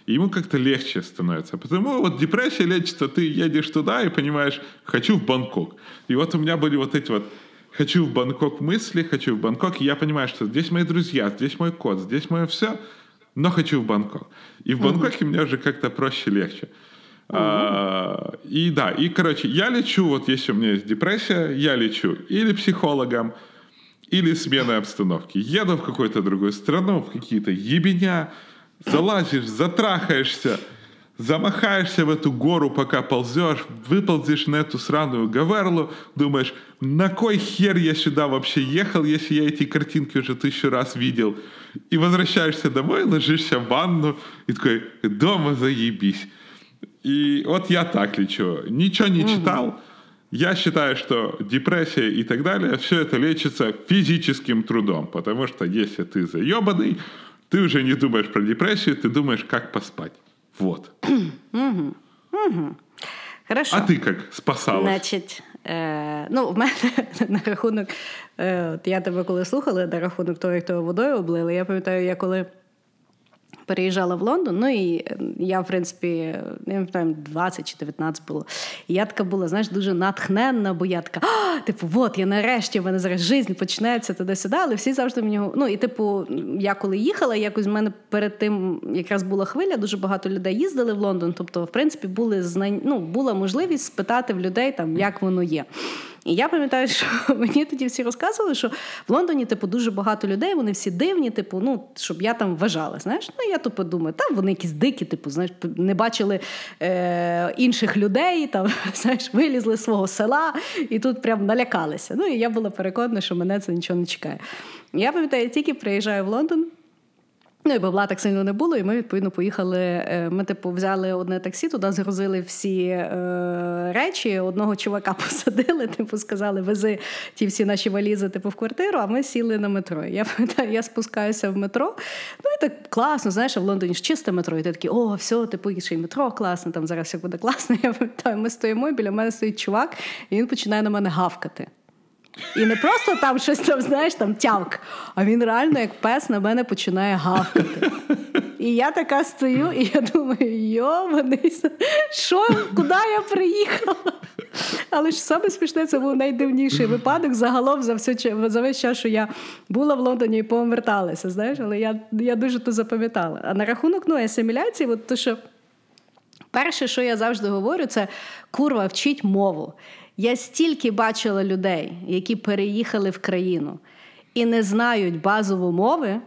И ему как-то легче становится. Потому вот депрессия лечится, ты едешь туда и понимаешь, хочу в Бангкок. И вот у меня были вот эти вот хочу в Бангкок мысли, хочу в Бангкок, и я понимаю, что здесь мои друзья, здесь мой кот, здесь мое все, но хочу в Бангкок. И в Бангкоке мне уже как-то проще, легче. А, и да, и, короче, я лечу, вот если у меня есть депрессия, я лечу или психологом, или сменой обстановки. Еду в какую-то другую страну, в какие-то ебеня, залазишь, затрахаешься, замахаешься в эту гору, пока ползешь, выползешь на эту сраную гаверлу, думаешь, на кой хер я сюда вообще ехал, если я эти картинки уже тысячу раз видел. И возвращаешься домой, ложишься в ванну и такой, дома заебись. И вот я так лечу. Ничего не читал. Я считаю, что депрессия и так далее, все это лечится физическим трудом. Потому что если ты заебанный, ты уже не думаешь про депрессию, ты думаешь, как поспать. Вот. Хорошо. А ти як спасалась? Значить, е, ну, в мене на рахунок, е, от я тебе коли слухала, на рахунок того, як тебе водою облили, я пам'ятаю, я коли переїжджала в Лондон. Ну і я, в принципі, не пам'ятаю, 20 чи 19 було. І я така була, знаєш, дуже натхненна, бо я така, типу, от я нарешті в мене зараз життя почнеться туди-сюди. Але всі завжди мені Ну і типу, я коли їхала, якось в мене перед тим якраз була хвиля, дуже багато людей їздили в Лондон. Тобто, в принципі, були знань... ну, була можливість спитати в людей, там як воно є. І я пам'ятаю, що мені тоді всі розказували, що в Лондоні, типу, дуже багато людей, вони всі дивні, типу, ну, щоб я там вважала. Знаєш, ну я то подумаю, там вони якісь дикі, типу, знаєш, не бачили е, інших людей, там, знаєш, вилізли з свого села і тут прям налякалися. Ну і я була переконана, що мене це нічого не чекає. Я пам'ятаю, я тільки приїжджаю в Лондон. Ну і бабла так сильно не було, і ми відповідно поїхали. Е, ми, типу, взяли одне таксі, туди згрузили всі е, речі. Одного чувака посадили, типу, сказали, вези ті всі наші валізи типу, в квартиру, а ми сіли на метро. Я пам'ятаю, я спускаюся в метро. Ну і так класно, знаєш, в Лондоні ж чисте метро. І ти такий, о, все, типу, й метро класно, там зараз все буде класно. Я пам'ятаю, ми стоїмо, і біля мене стоїть чувак, і він починає на мене гавкати. І не просто там щось там, знаєш, там тявк, а він реально, як пес, на мене починає гавкати. І я така стою, і я думаю, йоманий, що, куди я приїхала? Але ж саме смішне, це був найдивніший випадок загалом за все, за весь час, що я була в Лондоні і поверталася. знаєш, Але я я дуже то запам'ятала. А на рахунок ну, асиміляції, от то, що перше, що я завжди говорю, це курва, вчить мову. Я стільки бачила людей, які переїхали в країну і не знають базову мови.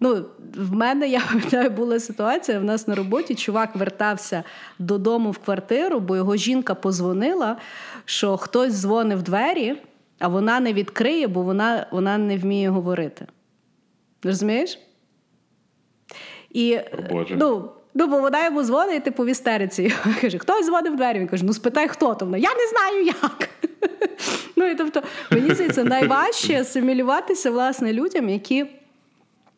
Ну, в мене я пам'ятаю, була ситуація. В нас на роботі чувак вертався додому в квартиру, бо його жінка позвонила, що хтось дзвонив в двері, а вона не відкриє, бо вона вона не вміє говорити. Розумієш? І, Боже. ну, Ну, бо вона йому дзвонить, типу, в істериці. Каже, хтось дзвонив в двері. Він каже, ну спитай, хто там. Я не знаю як. Ну і тобто, мені здається, найважче асимілюватися власне людям, які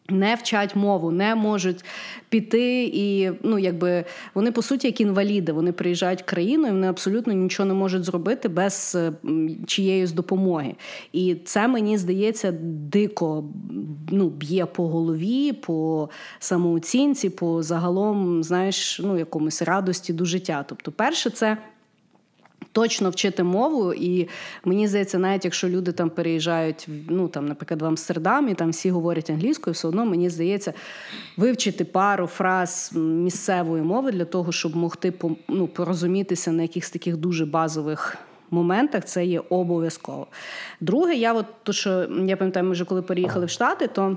Не вчать мову, не можуть піти, і ну якби вони по суті як інваліди. Вони приїжджають в країну і вони абсолютно нічого не можуть зробити без чиєїсь допомоги. І це мені здається дико ну, б'є по голові, по самооцінці, по загалом, знаєш, ну якомусь радості до життя. Тобто, перше, це. Точно вчити мову, і мені здається, навіть якщо люди там переїжджають, ну там, наприклад, в Амстердам, і там всі говорять англійською, все одно мені здається вивчити пару фраз місцевої мови для того, щоб могти ну, порозумітися на якихось таких дуже базових моментах. Це є обов'язково. Друге, я от то, що я пам'ятаю, ми вже коли переїхали в Штати, то.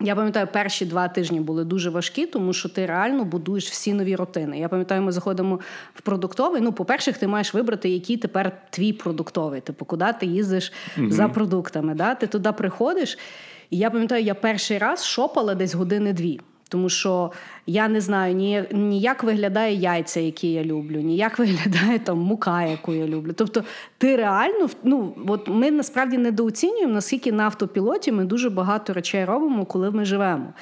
Я пам'ятаю, перші два тижні були дуже важкі, тому що ти реально будуєш всі нові рутини. Я пам'ятаю, ми заходимо в продуктовий. Ну, по-перше, ти маєш вибрати, який тепер твій продуктовий. Типу, куди ти їздиш mm за продуктами. Да? Ти туди приходиш. І я пам'ятаю, я перший раз шопала десь години дві. Тому що я не знаю ні, ні як виглядає яйця, які я люблю, ні як виглядає там мука, яку я люблю. Тобто, ти реально ну от ми насправді недооцінюємо, наскільки на автопілоті ми дуже багато речей робимо, коли ми живемо.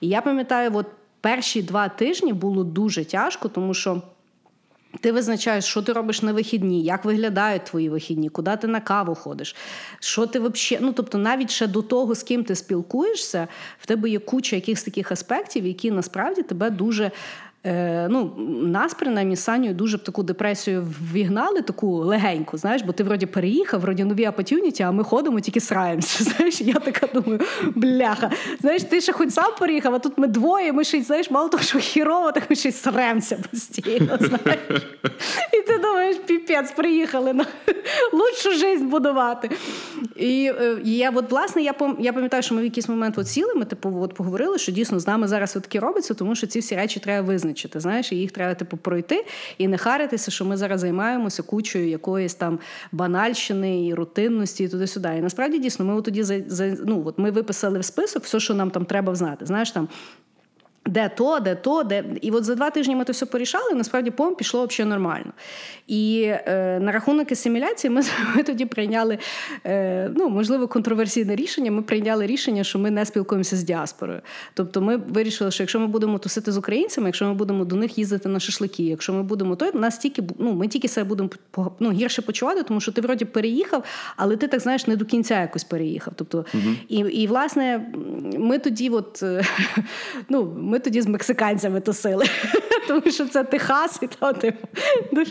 І я пам'ятаю, от перші два тижні було дуже тяжко, тому що. Ти визначаєш, що ти робиш на вихідні, як виглядають твої вихідні, куди ти на каву ходиш, що ти взагалі. Ну, тобто, навіть ще до того, з ким ти спілкуєшся, в тебе є куча якихось таких аспектів, які насправді тебе дуже Е, ну, Нас, принаймні, Саню дуже в таку депресію вігнали, таку легеньку, знаєш, бо ти вроді переїхав, вроді нові опатюніті, а ми ходимо, тільки сраємося. Знаєш, я така думаю, бляха. Знаєш, ти ще хоч сам переїхав, а тут ми двоє, ми ще знаєш, мало того, що хірово, так ми ще й сремся постійно. знаєш. І ти думаєш, піпець, приїхали на лучшу життя будувати. І е, я, от, власне, я я пам'ятаю, що ми в якийсь момент от сіли, ми типу, от поговорили, що дійсно з нами зараз таке робиться, тому що ці всі речі треба визнати визначити. Знаєш, і їх треба типу пройти і не харитися, що ми зараз займаємося кучою якоїсь там банальщини і рутинності, і туди-сюди. І насправді дійсно, ми тоді за, за ну от ми виписали в список все, що нам там треба знати. Знаєш там. Де то, де то, де. І от за два тижні ми це все порішали, і насправді пом пішло взагалі нормально. І е, на рахунок асиміляції ми, ми тоді прийняли, е, ну, можливо, контроверсійне рішення. Ми прийняли рішення, що ми не спілкуємося з діаспорою. Тобто ми вирішили, що якщо ми будемо тусити з українцями, якщо ми будемо до них їздити на шашлики, якщо ми будемо то, нас тільки ну, ми тільки себе будемо ну, гірше почувати, тому що ти вроді переїхав, але ти так знаєш не до кінця якось переїхав. Тобто, угу. І, і власне, ми тоді, от, ну, ми тоді з мексиканцями тусили, тому що це Техас, і то типу.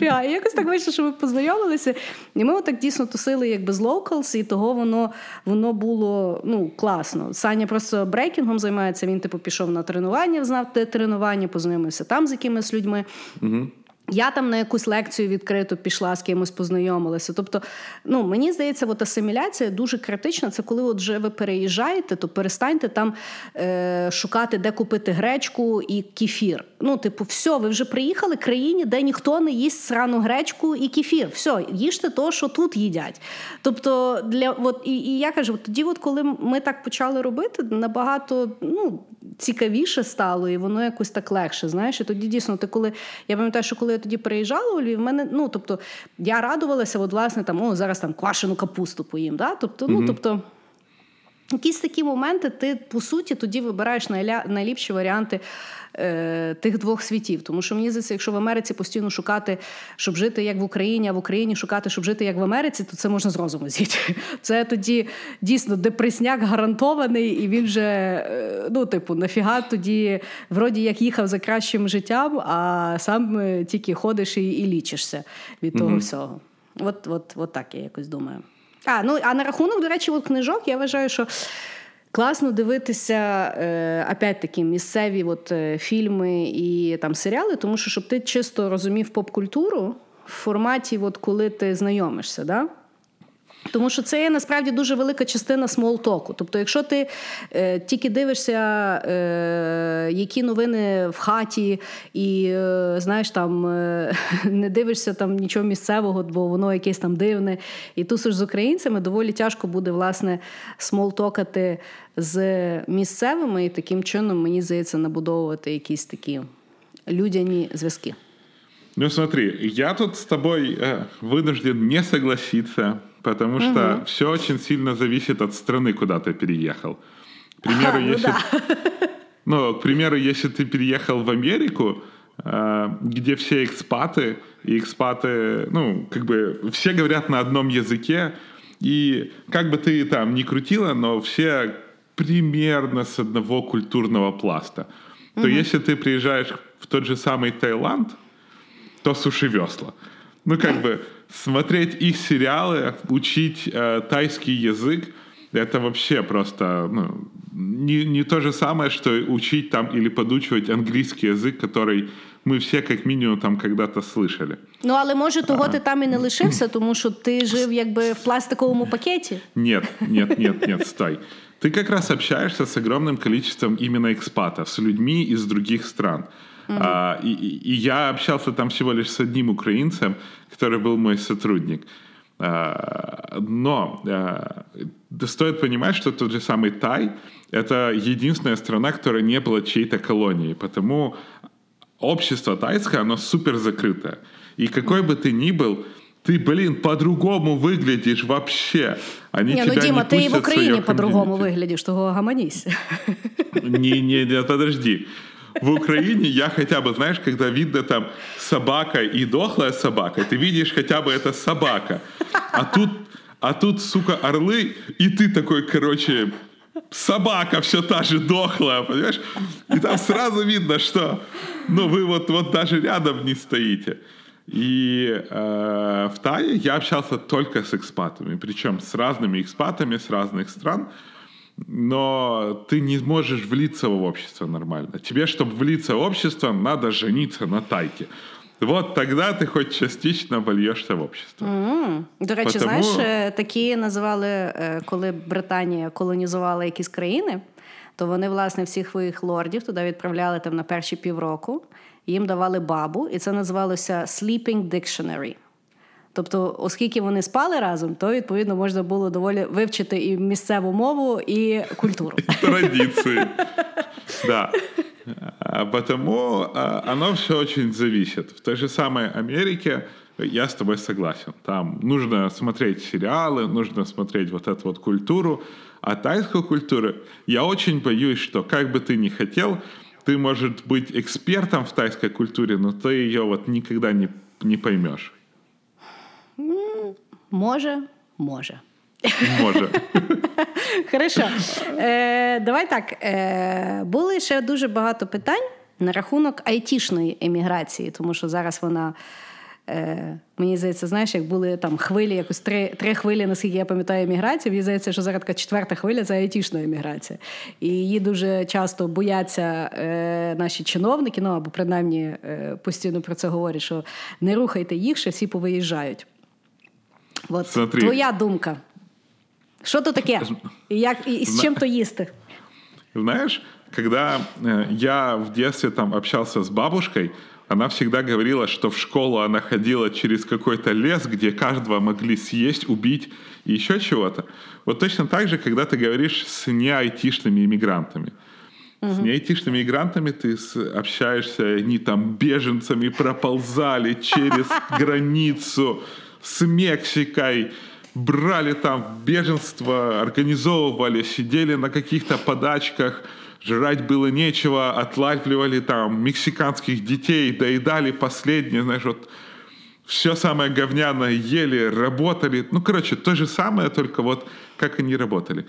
І якось так вийшло, що ми познайомилися, і ми отак дійсно тусили якби з локалс, і того воно воно було ну, класно. Саня просто брейкінгом займається. Він типу пішов на тренування, знав те тренування, познайомився там з якимись людьми. Угу. Я там на якусь лекцію відкриту пішла з кимось познайомилася. Тобто, ну мені здається, от асиміляція дуже критична. Це коли от вже ви переїжджаєте, то перестаньте там е, шукати, де купити гречку і кефір. Ну, типу, все, ви вже приїхали в країні, де ніхто не їсть срану гречку і кефір. Все, їжте то, що тут їдять. Тобто, для от і, і я кажу, тоді, от коли ми так почали робити, набагато ну, цікавіше стало, і воно якось так легше. Знаєш, і тоді дійсно ти коли я пам'ятаю, що коли я тоді приїжджала у Львів, мене ну тобто я радувалася, от власне там о, зараз там квашену капусту поїм. Да? Тобто, ну тобто. Якісь такі моменти, ти по суті тоді вибираєш найліпші варіанти е, тих двох світів. Тому що мені здається, якщо в Америці постійно шукати, щоб жити як в Україні, а в Україні шукати, щоб жити як в Америці, то це можна з розуму зійти. Це тоді дійсно депресняк гарантований, і він вже е, ну, типу, нафіга тоді вроді як їхав за кращим життям, а сам е, тільки ходиш і, і лічишся від того mm-hmm. всього. От, от, от так я якось думаю. А, ну а на рахунок, до речі, от книжок я вважаю, що класно дивитися е, опять-таки місцеві от, е, фільми і там серіали, тому що щоб ти чисто розумів поп-культуру в форматі, от, коли ти знайомишся. Да? Тому що це є насправді дуже велика частина смолтоку. Тобто, якщо ти е, тільки дивишся, е, які новини в хаті, і е, знаєш, там е, не дивишся там нічого місцевого, бо воно якесь там дивне, і тусиш з українцями, доволі тяжко буде власне смолтокати з місцевими, і таким чином, мені здається, набудовувати якісь такі людяні зв'язки. Ну, смотри, я тут с тобой э, вынужден не согласиться, потому что угу. все очень сильно зависит от страны, куда ты переехал. К примеру, ну если... да. Ну, к примеру, если ты переехал в Америку, э, где все экспаты, и экспаты, ну, как бы все говорят на одном языке, и как бы ты там ни крутила, но все примерно с одного культурного пласта. То если ты приезжаешь в тот же самый Таиланд, то суши весла. Ну, как бы смотреть их сериалы, учить э, тайский язык, это вообще просто ну, не, не то же самое, что учить там или подучивать английский язык, который ми всі, як мінімум, там когда-то слышали. Ну, але може того ти там і не лишився, тому що ти жив якби в пластиковому пакеті? Нет, нет, нет, нет, стой. Ты как раз общаешься с огромным количеством именно экспатов, с людьми из других стран. Mm-hmm. А, и, и я общался там всего лишь с одним украинцем, который был мой сотрудник. А, но а, стоит понимать, что тот же самый Тай — это единственная страна, которая не была чьей-то колонией, потому общество тайское, оно супер закрытое. И какой бы ты ни был, ты, блин, по-другому выглядишь вообще. Они не, тебя ну, Дима, не ты в Украине по-другому выглядишь, того гомонись. Не, не, не, подожди. В Украине я хотя бы, знаешь, когда видно там собака и дохлая собака, ты видишь хотя бы это собака. А тут, а тут, сука, орлы, и ты такой, короче, собака все та же дохлая, понимаешь? И там сразу видно, что ну, вы вот, вот даже рядом не стоите. И э, в Тае я общался только с экспатами, причем с разными экспатами с разных стран, но ты не можешь влиться в общество нормально. Тебе, чтобы влиться в общество, надо жениться на тайке. Вот тогда ти хоч частично вольєшся в общество. Mm-hmm. До речі, Потому... знаєш, такі називали, коли Британія колонізувала якісь країни, то вони, власне, всіх своїх лордів туди відправляли там на перші півроку, їм давали бабу, і це називалося Sleeping Dictionary. Тобто, оскільки вони спали разом, то відповідно можна було доволі вивчити і місцеву мову, і культуру. Традиції. Да. Потому оно все очень зависит. В той же самой Америке я с тобой согласен. Там нужно смотреть сериалы, нужно смотреть вот эту вот культуру. А тайскую культуру я очень боюсь, что как бы ты ни хотел, ты, может быть, экспертом в тайской культуре, но ты ее вот никогда не, не поймешь. Може, може. Може. Хорошо. Е, Давай так. Е, Були ще дуже багато питань на рахунок айтішної еміграції, тому що зараз вона. Е, Мені здається, знаєш, як були там хвилі, якось три три хвилі, наскільки я пам'ятаю, еміграції. Мені здається, що зараз така четверта хвиля це айтішна еміграція. І її дуже часто бояться е, наші чиновники, ну або принаймні е, постійно про це говорять, що не рухайте їх, що всі повиїжджають. От Смотри. Твоя думка. Что то таке? И, як, и с чем то їсти? Знаешь, когда э, я в детстве там общался с бабушкой, она всегда говорила, что в школу она ходила через какой-то лес, где каждого могли съесть, убить и еще чего-то. Вот точно так же, когда ты говоришь с неайтишными иммигрантами. С неайтишными иммигрантами ты общаешься, они там беженцами проползали через границу с Мексикой, брали там беженство, организовывали, сидели на каких-то подачках, жрать было нечего, отлавливали там мексиканских детей, доедали последнее, знаешь, вот все самое говняное ели, работали. Ну, короче, то же самое, только вот как они работали.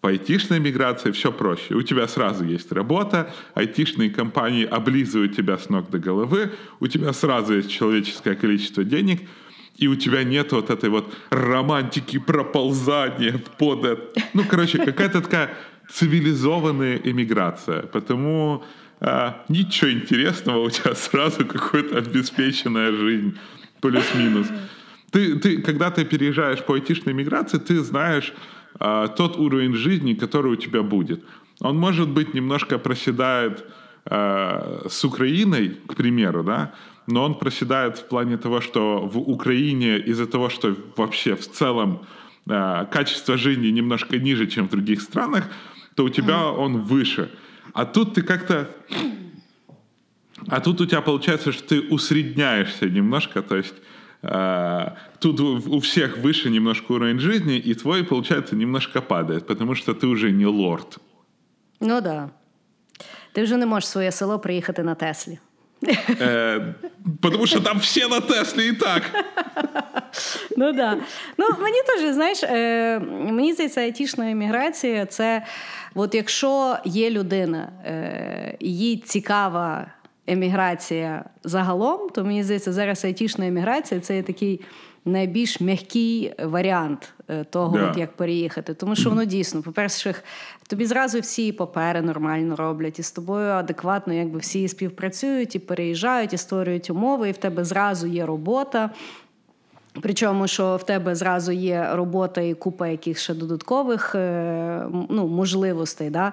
В айтишной миграции все проще. У тебя сразу есть работа, айтишные компании облизывают тебя с ног до головы, у тебя сразу есть человеческое количество денег – и у тебя нет вот этой вот романтики проползания под это. Ну, короче, какая-то такая цивилизованная эмиграция. Потому а, ничего интересного, у тебя сразу какая-то обеспеченная жизнь, плюс-минус. Ты, ты, когда ты переезжаешь по айтишной миграции, ты знаешь а, тот уровень жизни, который у тебя будет. Он, может быть, немножко проседает а, с Украиной, к примеру, да, но он проседает в плане того, что в Украине из-за того, что вообще в целом э, качество жизни немножко ниже, чем в других странах, то у тебя он выше. А тут ты как-то... А тут у тебя получается, что ты усредняешься немножко, то есть э, тут у всех выше немножко уровень жизни, и твой, получается, немножко падает, потому что ты уже не лорд. Ну так. Да. Ти вже не можеш в своє село приїхати на Теслі. Е, Тому що там все на Теслі і так. Ну да. Ну мені теж, знаєш, е, мені здається, айтішна еміграція це от якщо є людина, е, їй цікава еміграція загалом, то мені здається, зараз айтішна еміграція це такий найбільш м'який варіант е, того, Да. от як переїхати. Тому що воно дійсно, по-перше, тобі зразу всі папери нормально роблять, і з тобою адекватно якби всі співпрацюють і переїжджають, і створюють умови, і в тебе зразу є робота. Причому, що в тебе зразу є робота і купа яких ще додаткових е, ну, можливостей. Да?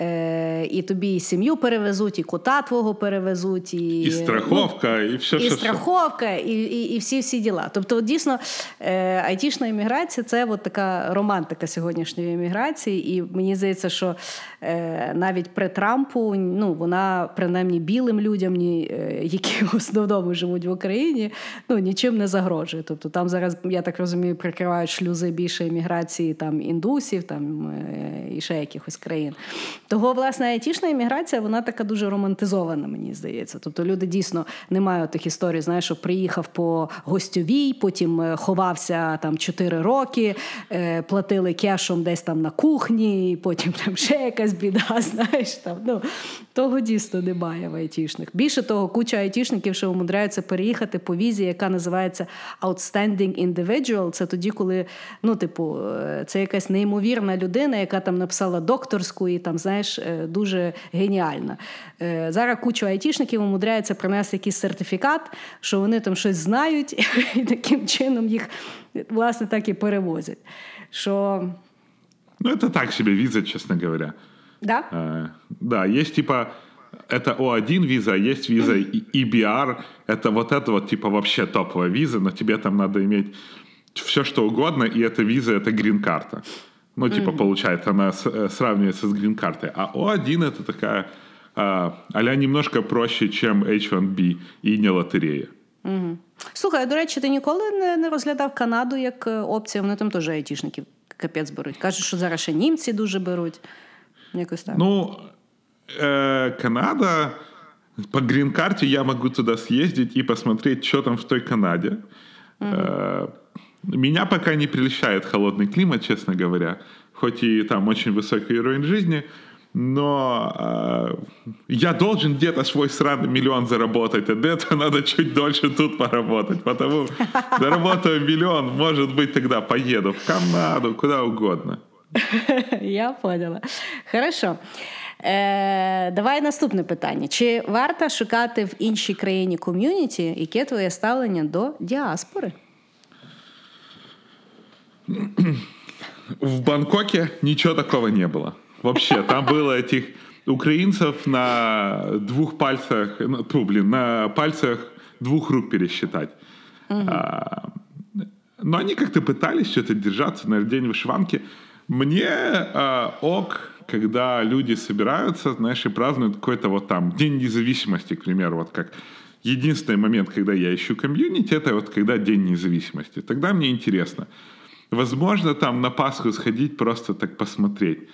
Е, І тобі і сім'ю перевезуть, і кота твого перевезуть, і, І страховка, і все, і що. страховка, і, і, і всі всі діла. Тобто, дійсно, е, айтішна імміграція це от така романтика сьогоднішньої імміграції. І мені здається, що е, навіть при Трампу ну, вона принаймні білим людям, ні, е, які в основному живуть в Україні, ну, нічим не загрожує. Тобто там зараз, я так розумію, прикривають шлюзи більше імміграції там, індусів там, е, і ще якихось країн. Того, власне, айтішна імміграція, вона така дуже романтизована, мені здається. Тобто люди дійсно не мають тих історій, знаєш, що приїхав по гостьовій, потім е, ховався там 4 роки, е, платили кешом десь там на кухні, потім там ще якась біда, знаєш. там. Ну, Того дійсно немає в айтішних. Більше того, куча айтішників, що умудряються переїхати по візі, яка називається Outstanding Individual. Це тоді, коли ну, типу, е, це якась неймовірна людина, яка там написала докторську і там, знаєш, е, дуже геніальна. Е, Зараз куча айтішників умудряється принести якийсь сертифікат, що вони там щось знають, і таким чином їх власне так і перевозять. Що Ну, это так себе виза, честно говоря. да? Э, Да, есть типа это О1 виза, а есть виза И- EBR. Это вот это вот типа вообще топовая виза, но тебе там надо иметь все что угодно, и эта виза это грин-карта. Ну, типа, получается, она с- э, сравнивается с грин-картой. А О1 это такая а а немножко проще, чем H1B и не лотерея. Слухай, а, до речі, ти ніколи не, не розглядав Канаду як е, опцію? Вони там теж айтішників капець беруть. Кажуть, що зараз ще німці дуже беруть. Якось так. Ну, э, Канада, по грин-карте я могу туда съездить и посмотреть, что там в той Канаде. Э, меня пока не прельщает холодный климат, честно говоря. Хоть и там очень высокий уровень жизни, но э, я должен где-то свой сраный миллион заработать, а для этого надо чуть дольше тут поработать. Потому заработаю миллион, может быть, тогда поеду в Канаду, куда угодно. Я поняла. Хорошо. Е, давай наступне питання. Чи варто шукати в іншій країні ком'юніті, яке твоє ставлення до діаспори? В Бангкоке ничего такого не было. Вообще, там было этих украинцев на двух пальцах, ну, блин, на пальцах двух рук пересчитать. А, но они как-то пытались что-то держаться, наверное, день вышиванки. Мне а, ок, когда люди собираются, знаешь, и празднуют какой-то вот там День независимости, к примеру, вот как единственный момент, когда я ищу комьюнити, это вот когда День независимости. Тогда мне интересно. Возможно, там на Пасху сходить, просто так посмотреть.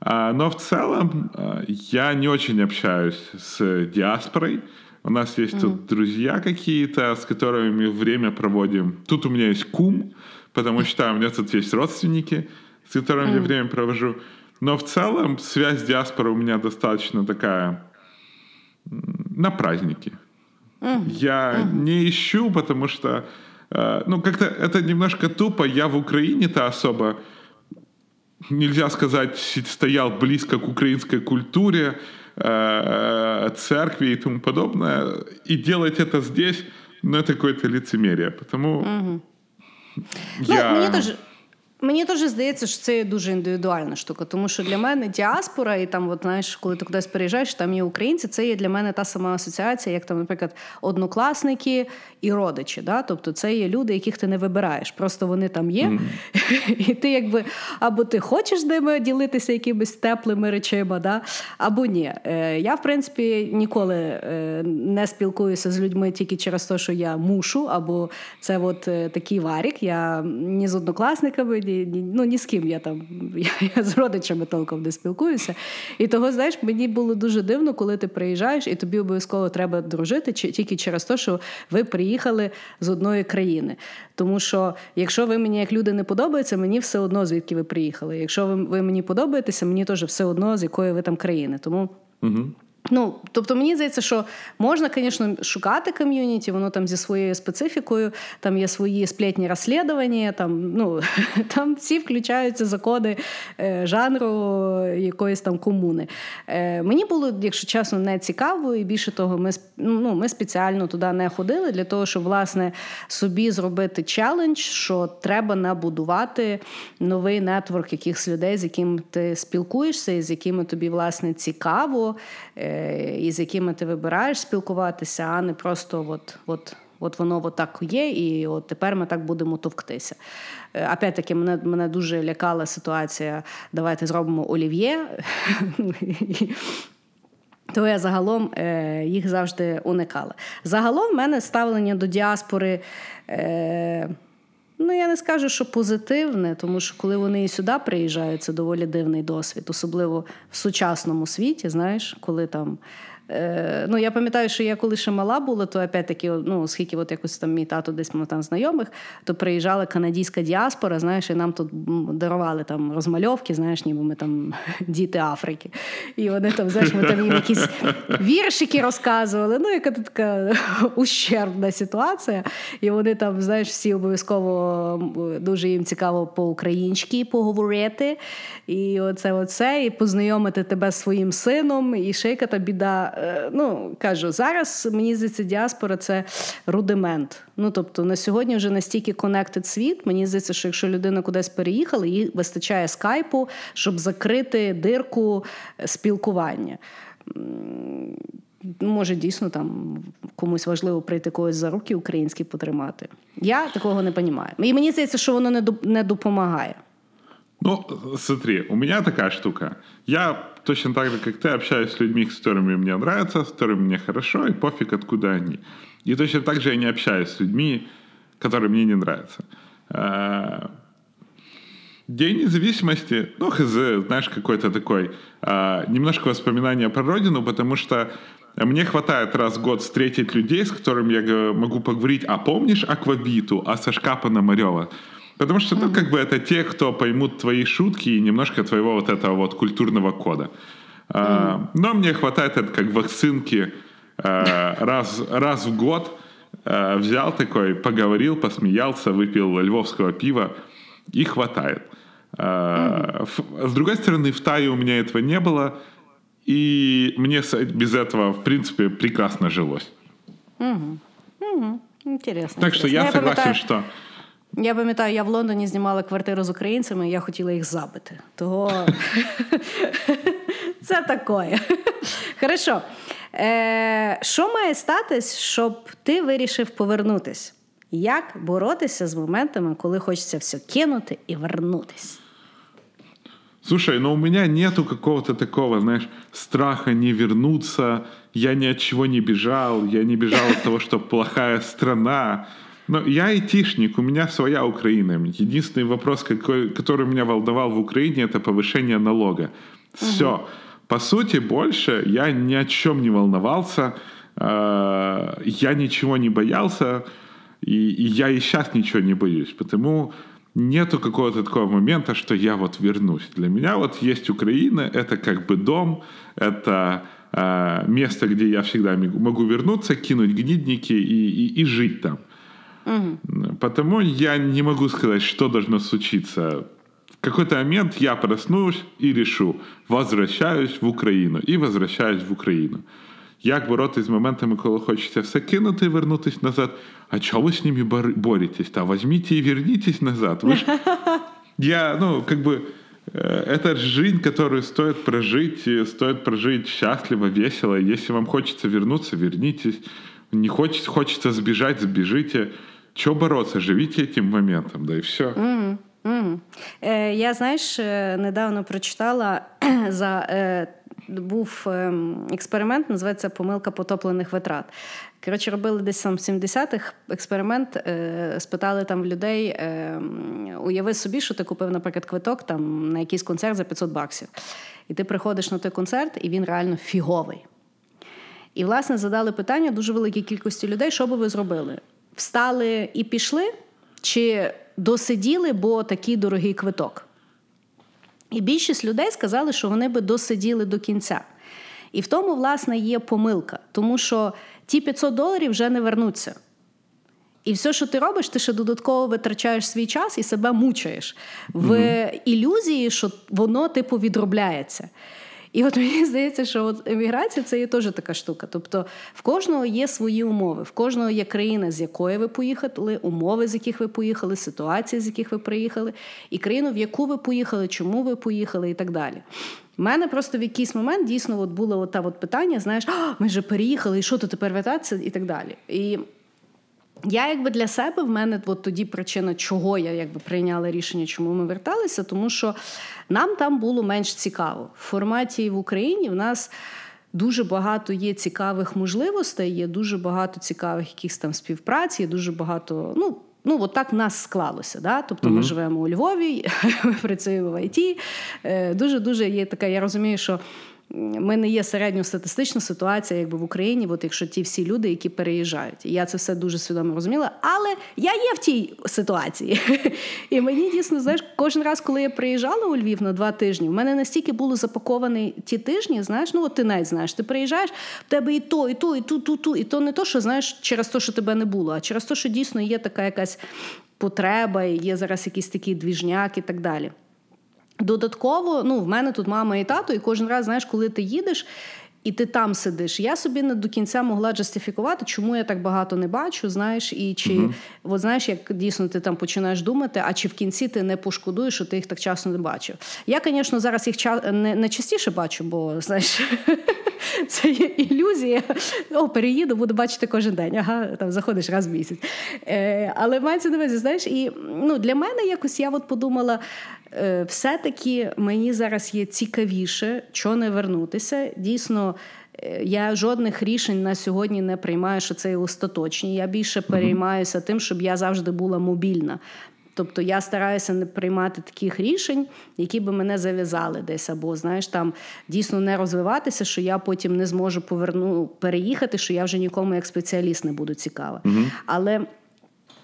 А, Но в целом а, я не очень общаюсь с диаспорой. У нас есть тут друзья какие-то, с которыми мы время проводим. Тут у меня есть кум, потому что у меня тут есть родственники, с которыми я время провожу. Но в целом связь с диаспорой у меня достаточно такая на праздники. Я не ищу, потому что, ну, как-то это немножко тупо. Я в Украине-то особо, нельзя сказать, стоял близко к украинской культуре, э, церкви и тому подобное. И делать это здесь, ну, это какое-то лицемерие. Потому я... Ну, мені теж. Мені теж здається, що це дуже індивідуальна штука, тому що для мене діаспора, і там, от, знаєш, коли ти кудись переїжджаєш, там є українці, це є для мене та сама асоціація, як там, наприклад, однокласники і родичі. Да? Тобто це є люди, яких ти не вибираєш. Просто вони там є, і ти якби або ти хочеш з ними ділитися якимись теплими речима, да? або ні. Е, Я, в принципі, ніколи е, не спілкуюся з людьми тільки через те, що я мушу, або це от е, такий варік. Я ні з однокласниками, ні, ні, ну, ні з ким я там я, я з родичами толком не спілкуюся. І того, знаєш, мені було дуже дивно, коли ти приїжджаєш, і тобі обов'язково треба дружити тільки через те, що ви приїхали з одної країни. Тому що, якщо ви мені як люди не подобаються, мені все одно звідки ви приїхали. Якщо ви, ви мені подобаєтеся, мені теж все одно з якої ви там країни. Тому. Угу. Ну, тобто мені здається, що можна, звісно, шукати ком'юніті, воно там зі своєю специфікою, там є свої сплетні розслідування, там ну, там всі включаються закони е, жанру якоїсь там комуни. Е, Мені було, якщо чесно, не цікаво, і більше того, ми ну, ми спеціально туди не ходили для того, щоб власне собі зробити челендж, що треба набудувати новий нетворк якихось людей, з яким ти спілкуєшся, і з якими тобі власне цікаво. Е, і з якими ти вибираєш спілкуватися, а не просто от, от. От воно от так є, і от тепер ми так будемо товктися. Е, опять-таки, мене мене дуже лякала ситуація. Давайте зробимо олів'є. То я загалом е, їх завжди уникала. Загалом в мене ставлення до діаспори. Е, Ну, я не скажу, що позитивне, тому що коли вони і сюди приїжджають, це доволі дивний досвід, особливо в сучасному світі, знаєш, коли там Е, ну, Я пам'ятаю, що я коли ще мала була, то опять-таки, ну, оскільки от якось там мій тато десь ми там знайомих, то приїжджала канадська діаспора, знаєш, і нам тут дарували там розмальовки, знаєш, ніби ми там діти Африки. І вони там, знаєш, ми там їм якісь віршики розказували. Ну, яка така ущербна ситуація. І вони там, знаєш, всі обов'язково дуже їм цікаво по-українськи поговорити. І оце, оце, і познайомити тебе з своїм сином, і ще та біда. Е, ну кажу, зараз мені здається, діаспора це рудимент. Ну тобто на сьогодні вже настільки конектед світ. Мені здається, що якщо людина кудись переїхала, їй вистачає скайпу, щоб закрити дирку спілкування. Може, дійсно там комусь важливо прийти когось за руки українські потримати. Я такого не розумію. І мені здається, що воно не допомагає. Ну, смотри, у меня такая штука. Я точно так же, как ты, общаюсь с людьми, с которыми мне нравится, с которыми мне хорошо, и пофиг, откуда они. И точно так же я не общаюсь с людьми, которые мне не нравятся. А, День независимости, ну, хз, знаешь, какой-то такой, а, немножко воспоминания про родину, потому что мне хватает раз в год встретить людей, с которыми я могу поговорить, а помнишь Аквабиту, а Сашка Пономарева? Потому что, ну, как бы это те, кто поймут твои шутки и немножко твоего вот этого вот культурного кода. А, но мне хватает это как вакцинки а, раз, раз в год а, взял такой, поговорил, посмеялся, выпил львовского пива и хватает. А, с другой стороны, в Тае у меня этого не было, и мне без этого, в принципе, прекрасно жилось. Угу. Угу. Интересно. Так что я, я согласен, пам'ятаю... что я пам'ятаю, я в Лондоні знімала квартиру з українцями, і я хотіла їх забити. Того це таке. Хорошо. Е, Що має статись, щоб ти вирішив повернутись? Як боротися з моментами, коли хочеться все кинути і вернутись? Слушай, ну у меня нету какого-то такого, знаешь, страха не вернуться. Я ни от чего не бежал. Я не бежал от того, что плохая страна. Но я айтишник, у меня своя Украина. Единственный вопрос, какой, который меня волновал в Украине, это повышение налога. Все. Угу. По сути, больше я ни о чем не волновался, э, я ничего не боялся, и, и я и сейчас ничего не боюсь. Потому нету какого-то такого момента, что я вот вернусь. Для меня вот есть Украина, это как бы дом, это э, место, где я всегда могу вернуться, кинуть гнидники и, и, и жить там. Угу. Потому я не могу сказать, что должно случиться. В какой-то момент я проснусь и решу, возвращаюсь в Україну і возвращаюсь в Україну. Як боротися з моментами, коли хочеться все кинути і вернутися назад? А чого ви з ними боретесь? Та возьмите и вернитесь назад. Вы ж... Я, ну, как бы, э, это жизнь, которую стоит прожить, стоит прожить счастливо, весело. Если вам хочется вернуться, вернитесь. Не хочется, хочется сбежать, сбежите. Чого боротися? Живіть цим моментом, да і все. Mm-hmm. Mm-hmm. Е, Я знаєш, е, недавно прочитала за. Е, був експеримент, називається помилка потоплених витрат. Коротше, робили десь сам в 70-х експеримент, е, спитали там людей: е, уяви собі, що ти купив, наприклад, квиток там на якийсь концерт за 500 баксів. І ти приходиш на той концерт, і він реально фіговий. І, власне, задали питання дуже великій кількості людей, що би ви зробили? Встали і пішли, чи досиділи, бо такий дорогий квиток? І більшість людей сказали, що вони би досиділи до кінця. І в тому, власне, є помилка, тому що ті 500 доларів вже не вернуться. І все, що ти робиш, ти ще додатково витрачаєш свій час і себе мучаєш в mm ілюзії, що воно типу відробляється. І от мені здається, що от еміграція це є теж така штука. Тобто в кожного є свої умови, в кожного є країна, з якої ви поїхали, умови, з яких ви поїхали, ситуації, з яких ви приїхали, і країну, в яку ви поїхали, чому ви поїхали, і так далі. У мене просто в якийсь момент дійсно от було от та от питання: знаєш, ми вже переїхали, і що то тепер вертатися, і так далі. І я якби для себе в мене от тоді причина, чого я якби прийняла рішення, чому ми верталися, тому що нам там було менш цікаво. В форматі в Україні в нас. Дуже багато є цікавих можливостей, є дуже багато цікавих якихось там співпраць, є дуже багато. Ну ну от так нас склалося. Да? Тобто, uh-huh. ми живемо у Львові, ми працюємо в ІТ. Дуже дуже є така. Я розумію, що ми не є середньостатистична ситуація, якби в Україні, от якщо ті всі люди, які переїжджають. І я це все дуже свідомо розуміла. Але я є в тій ситуації. І мені дійсно, знаєш, кожен раз, коли я приїжджала у Львів на два тижні, в мене настільки було запаковані ті тижні, знаєш, ну от ти навіть знаєш, ти приїжджаєш, в тебе і то, і то, і ту, ту, ту. І то не то, що знаєш, через те, що тебе не було, а через те, що дійсно є така якась потреба, є зараз якийсь такий двіжняк і так далі. Додатково, ну, в мене тут мама і тато, і кожен раз, знаєш, коли ти їдеш. І ти там сидиш. Я собі не до кінця могла джастифікувати, чому я так багато не бачу. Знаєш, і чи uh-huh. от знаєш, як дійсно ти там починаєш думати, а чи в кінці ти не пошкодуєш, що ти їх так часто не бачив. Я, звісно, зараз їх не, не частіше бачу, бо знаєш, це є ілюзія. О, переїду, буду бачити кожен день. Ага, там заходиш раз в місяць. Е, Але мається на увазі, знаєш, і ну, для мене якось я от подумала. Е, все-таки мені зараз є цікавіше, що не вернутися. Дійсно, е, я жодних рішень на сьогодні не приймаю, що це остаточні. Я більше переймаюся тим, щоб я завжди була мобільна. Тобто я стараюся не приймати таких рішень, які би мене зав'язали десь, або знаєш, там дійсно не розвиватися, що я потім не зможу поверну переїхати, що я вже нікому як спеціаліст не буду цікава. uh Але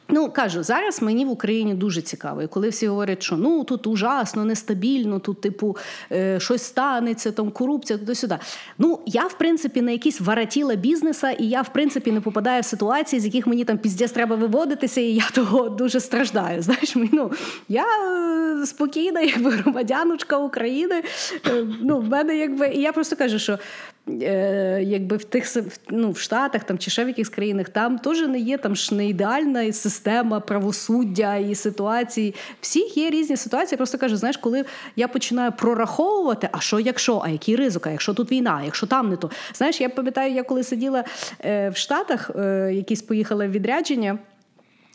Ну, кажу, зараз мені в Україні дуже цікаво. І коли всі говорять, що ну тут ужасно, нестабільно, тут, типу, е, щось станеться, там корупція, туди сюди. Ну, я, в принципі, на якісь варатіла бізнеса, і я, в принципі, не попадаю в ситуації, з яких мені там піздець треба виводитися, і я того дуже страждаю. Знаєш, ну, я е, спокійна, якби громадяночка України. Е, ну, в мене якби, І я просто кажу, що якби в тих ну, в Штатах там, чи ще в якихось країнах, там теж не є там ж не ідеальна система правосуддя і ситуації. Всіх є різні ситуації. Я просто кажу, знаєш, коли я починаю прораховувати, а що якщо, а який ризик, а якщо тут війна, а якщо там не то. Знаєш, я пам'ятаю, я коли сиділа е, в Штатах, е, якісь поїхали в відрядження.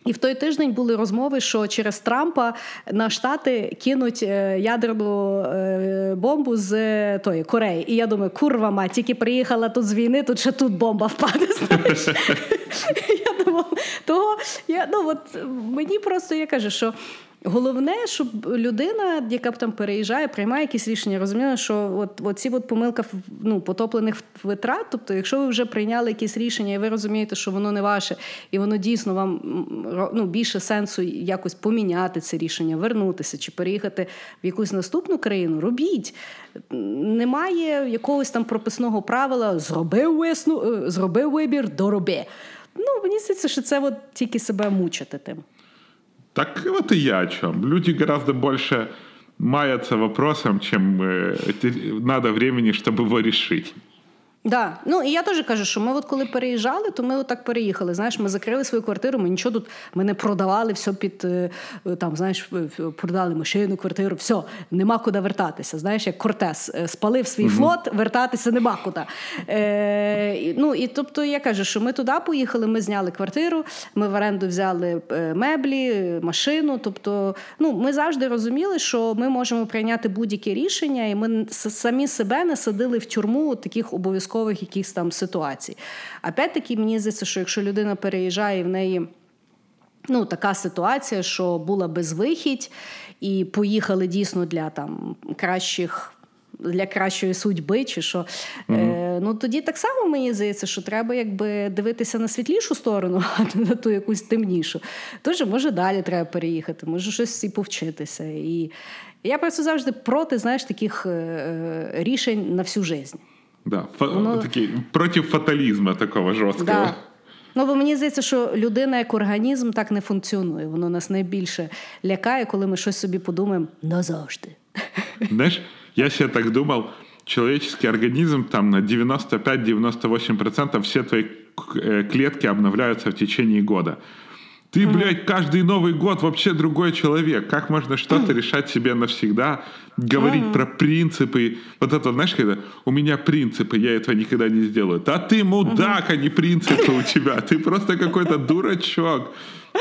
І в той тиждень були розмови, що через Трампа на штати кинуть е, ядерну е, бомбу з е, тої Кореї. І я думаю, курва мать, тільки приїхала тут з війни, тут ще тут бомба впаде. знаєш. Я думала, того я ну от мені просто я кажу, що. Головне, щоб людина, яка б там переїжджає, приймає якісь рішення, розуміє, що от, от ці от помилка ну, потоплених витрат. Тобто, якщо ви вже прийняли якісь рішення, і ви розумієте, що воно не ваше, і воно дійсно вам ну, більше сенсу якось поміняти це рішення, вернутися чи переїхати в якусь наступну країну, робіть. Немає якогось там прописного правила зробив висну, зробив вибір, дороби. Ну, мені здається, що це от тільки себе мучити тим. Так вот и я о чем. Люди гораздо больше маятся вопросом, чем э, надо времени, чтобы его решить. Да. Ну і я теж кажу, що ми, от коли переїжджали, то ми отак переїхали. Знаєш, ми закрили свою квартиру, ми нічого тут ми не продавали все під е, там, знаєш, продали машину, квартиру, все, нема куди вертатися. Знаєш, як Кортес е, спалив свій mm флот, вертатися нема куди. Е, Ну і тобто я кажу, що ми туди поїхали, ми зняли квартиру, ми в оренду взяли е, меблі, машину. Тобто, ну ми завжди розуміли, що ми можемо прийняти будь-яке рішення, і ми самі себе не садили в тюрму таких обов'язкових випадкових якихось там ситуацій. Опять-таки, мені здається, що якщо людина переїжджає в неї. Ну, така ситуація, що була безвихідь, і поїхали дійсно для там кращих. Для кращої судьби, чи що mm-hmm. е, ну тоді так само мені здається, що треба якби дивитися на світлішу сторону, а не на ту якусь темнішу. Тож, може, далі треба переїхати, може щось і повчитися. І я просто завжди проти знаєш, таких е, е рішень на всю життя. Да, Воно... такий проти фаталізму такого жорсткого. Да. Ну, бо мені здається, що людина як організм так не функціонує. Воно нас найбільше лякає, коли ми щось собі подумаємо назавжди. Знаєш, я ще так думав, человеческий организм там на 95-98% все твои э, клетки обновляются в течение года. Ты, mm-hmm. блядь, каждый Новый год вообще другой человек. Как можно что-то mm-hmm. решать себе навсегда, говорить mm-hmm. про принципы? Вот это, знаешь, когда у меня принципы, я этого никогда не сделаю. Да ты мудак, mm-hmm. а не принципы у тебя. Ты просто какой-то дурачок.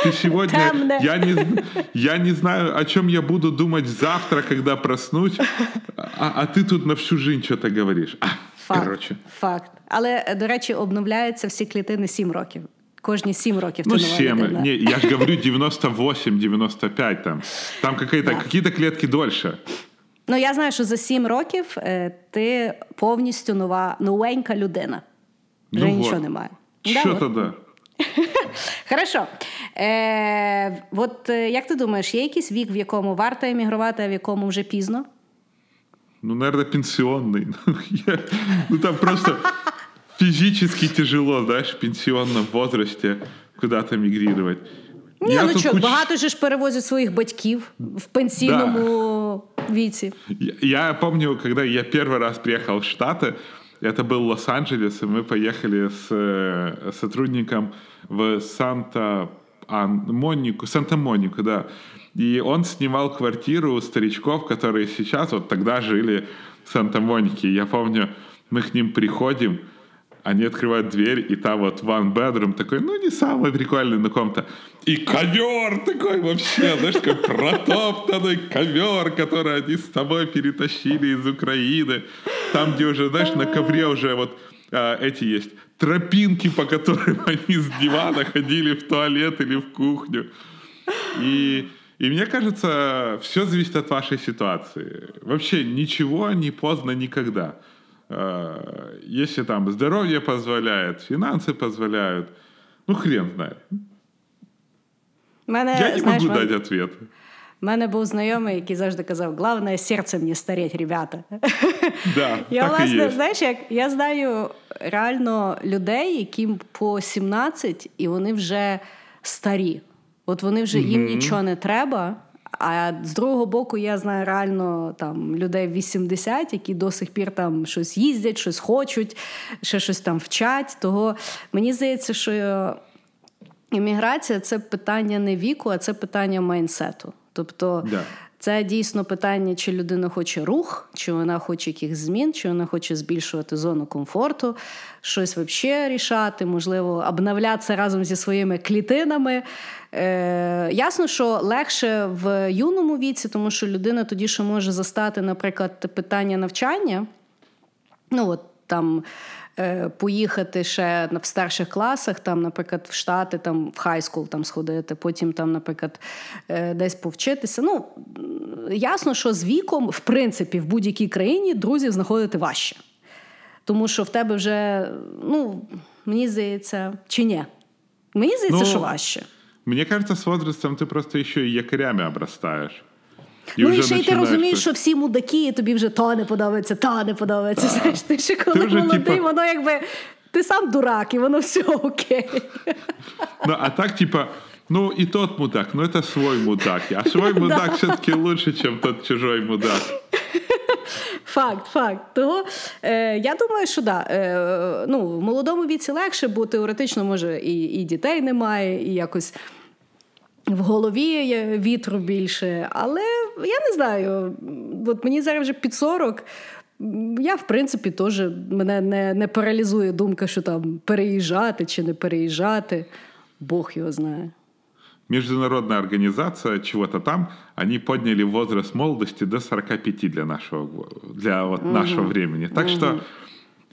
Ты сегодня... Я не, я не знаю, о чем я буду думать завтра, когда проснусь, а, а ти тут на всю жизнь что-то говориш. А, Факт, короче. Факт. Але, до речі, обновляються всі клітини 7 років. Кожні сім років ну, 7. Не, я ж говорю 98-95 там. Там какие-то, да. какие-то клетки дольше. Ну, я знаю, що за сім років е, ти повністю нова, новенька людина. Вже ну, нічого вот. немає. Що да, тоді? Хорошо. Е, От е, як ти думаєш, є якийсь вік, в якому варто емігрувати, а в якому вже пізно? Ну, наверное, пенсионный. Ну, там просто физически тяжело, знаешь, в пенсионном возрасте куда-то мигрировать. Ні, я ну що, куч... багато ж перевозять своїх батьків в пенсійному да. віці. Я, я помню, когда я первый раз приехал в Штаты, это был Лос-Анджелес, и мы поехали с э, сотрудником в Санта Монику, Санта-Монику, да. И он снимал квартиру у старичков, которые сейчас вот тогда жили в Санта-Монике. Я помню, мы к ним приходим, они открывают дверь, и там вот one bedroom такой, ну, не самый прикольный на ком-то. И ковер такой вообще, знаешь, такой протоптанный ковер, который они с тобой перетащили из Украины. Там, где уже, знаешь, на ковре уже вот а, эти есть тропинки, по которым они с дивана ходили в туалет или в кухню. И, и мне кажется, все зависит от вашей ситуации. Вообще ничего не поздно никогда. Э, если там здоровье позволяет, финансы позволяют, ну хрен знает. Мене, Я не знаєш, могу мен... дати ответ. У мене був знайомий, який завжди казав: головне серцем не стареть, ребята. Да, я, так власне, і є. знаєш, як я знаю реально людей, яким по 17, і вони вже старі. От вони вже їм mm-hmm. нічого не треба. А з другого боку, я знаю реально там людей 80, які до сих пір там щось їздять, щось хочуть, ще щось там вчать. Того мені здається, що імміграція це питання не віку, а це питання майнсету. Тобто. Да. Це дійсно питання, чи людина хоче рух, чи вона хоче якихось змін, чи вона хоче збільшувати зону комфорту, щось взагалі рішати, можливо, обновлятися разом зі своїми клітинами. Е, Ясно, що легше в юному віці, тому що людина тоді ще може застати, наприклад, питання навчання. Ну, от там поїхати ще в старших класах, там, наприклад, в Штати, там в хайскул там сходити, потім там, наприклад, е, десь повчитися. Ну ясно, що з віком, в принципі, в будь-якій країні друзів знаходити важче. Тому що в тебе вже, ну, мені здається, чи ні? Мені здається, ну, що важче. Мені кажется, з возрастом ти просто ще і якорями обростаєш. І ну і ще й ти розумієш, що всі мудаки, і тобі вже то не подобається, то не подобається. А, Знаєш, ти ще коли ти вже, молодий, типа... воно якби ти сам дурак, і воно все окей. Ну, а так, типа, Ну, и тот мудак, но это свой мудак. А свой мудак все-таки лучше, чем тот чужой мудак. Факт, факт. Того е, я думаю, що да. Е, ну, в молодому віці легше, бо теоретично, може, і і дітей немає, і якось в голові є вітру більше. Але я не знаю, от мені зараз вже під 40. Я, в принципі, теж мене не не паралізує думка, що там переїжджати чи не переїжджати. Бог його знає. Международная организация чего-то там, они подняли возраст молодости до 45 для нашего, для вот угу. нашего времени. Так угу. что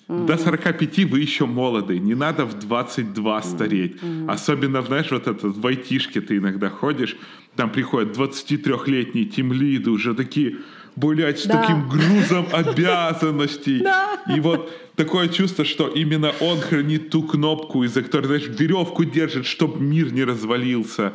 угу. до 45 вы еще молоды, не надо в 22 стареть. Угу. Особенно, знаешь, вот это в айтишке ты иногда ходишь, там приходят 23-летние тимлиды, уже такие блядь, с да. таким грузом обязанностей. Да. И вот такое чувство, что именно он хранит ту кнопку, из-за которой, знаешь, веревку держит, чтобы мир не развалился.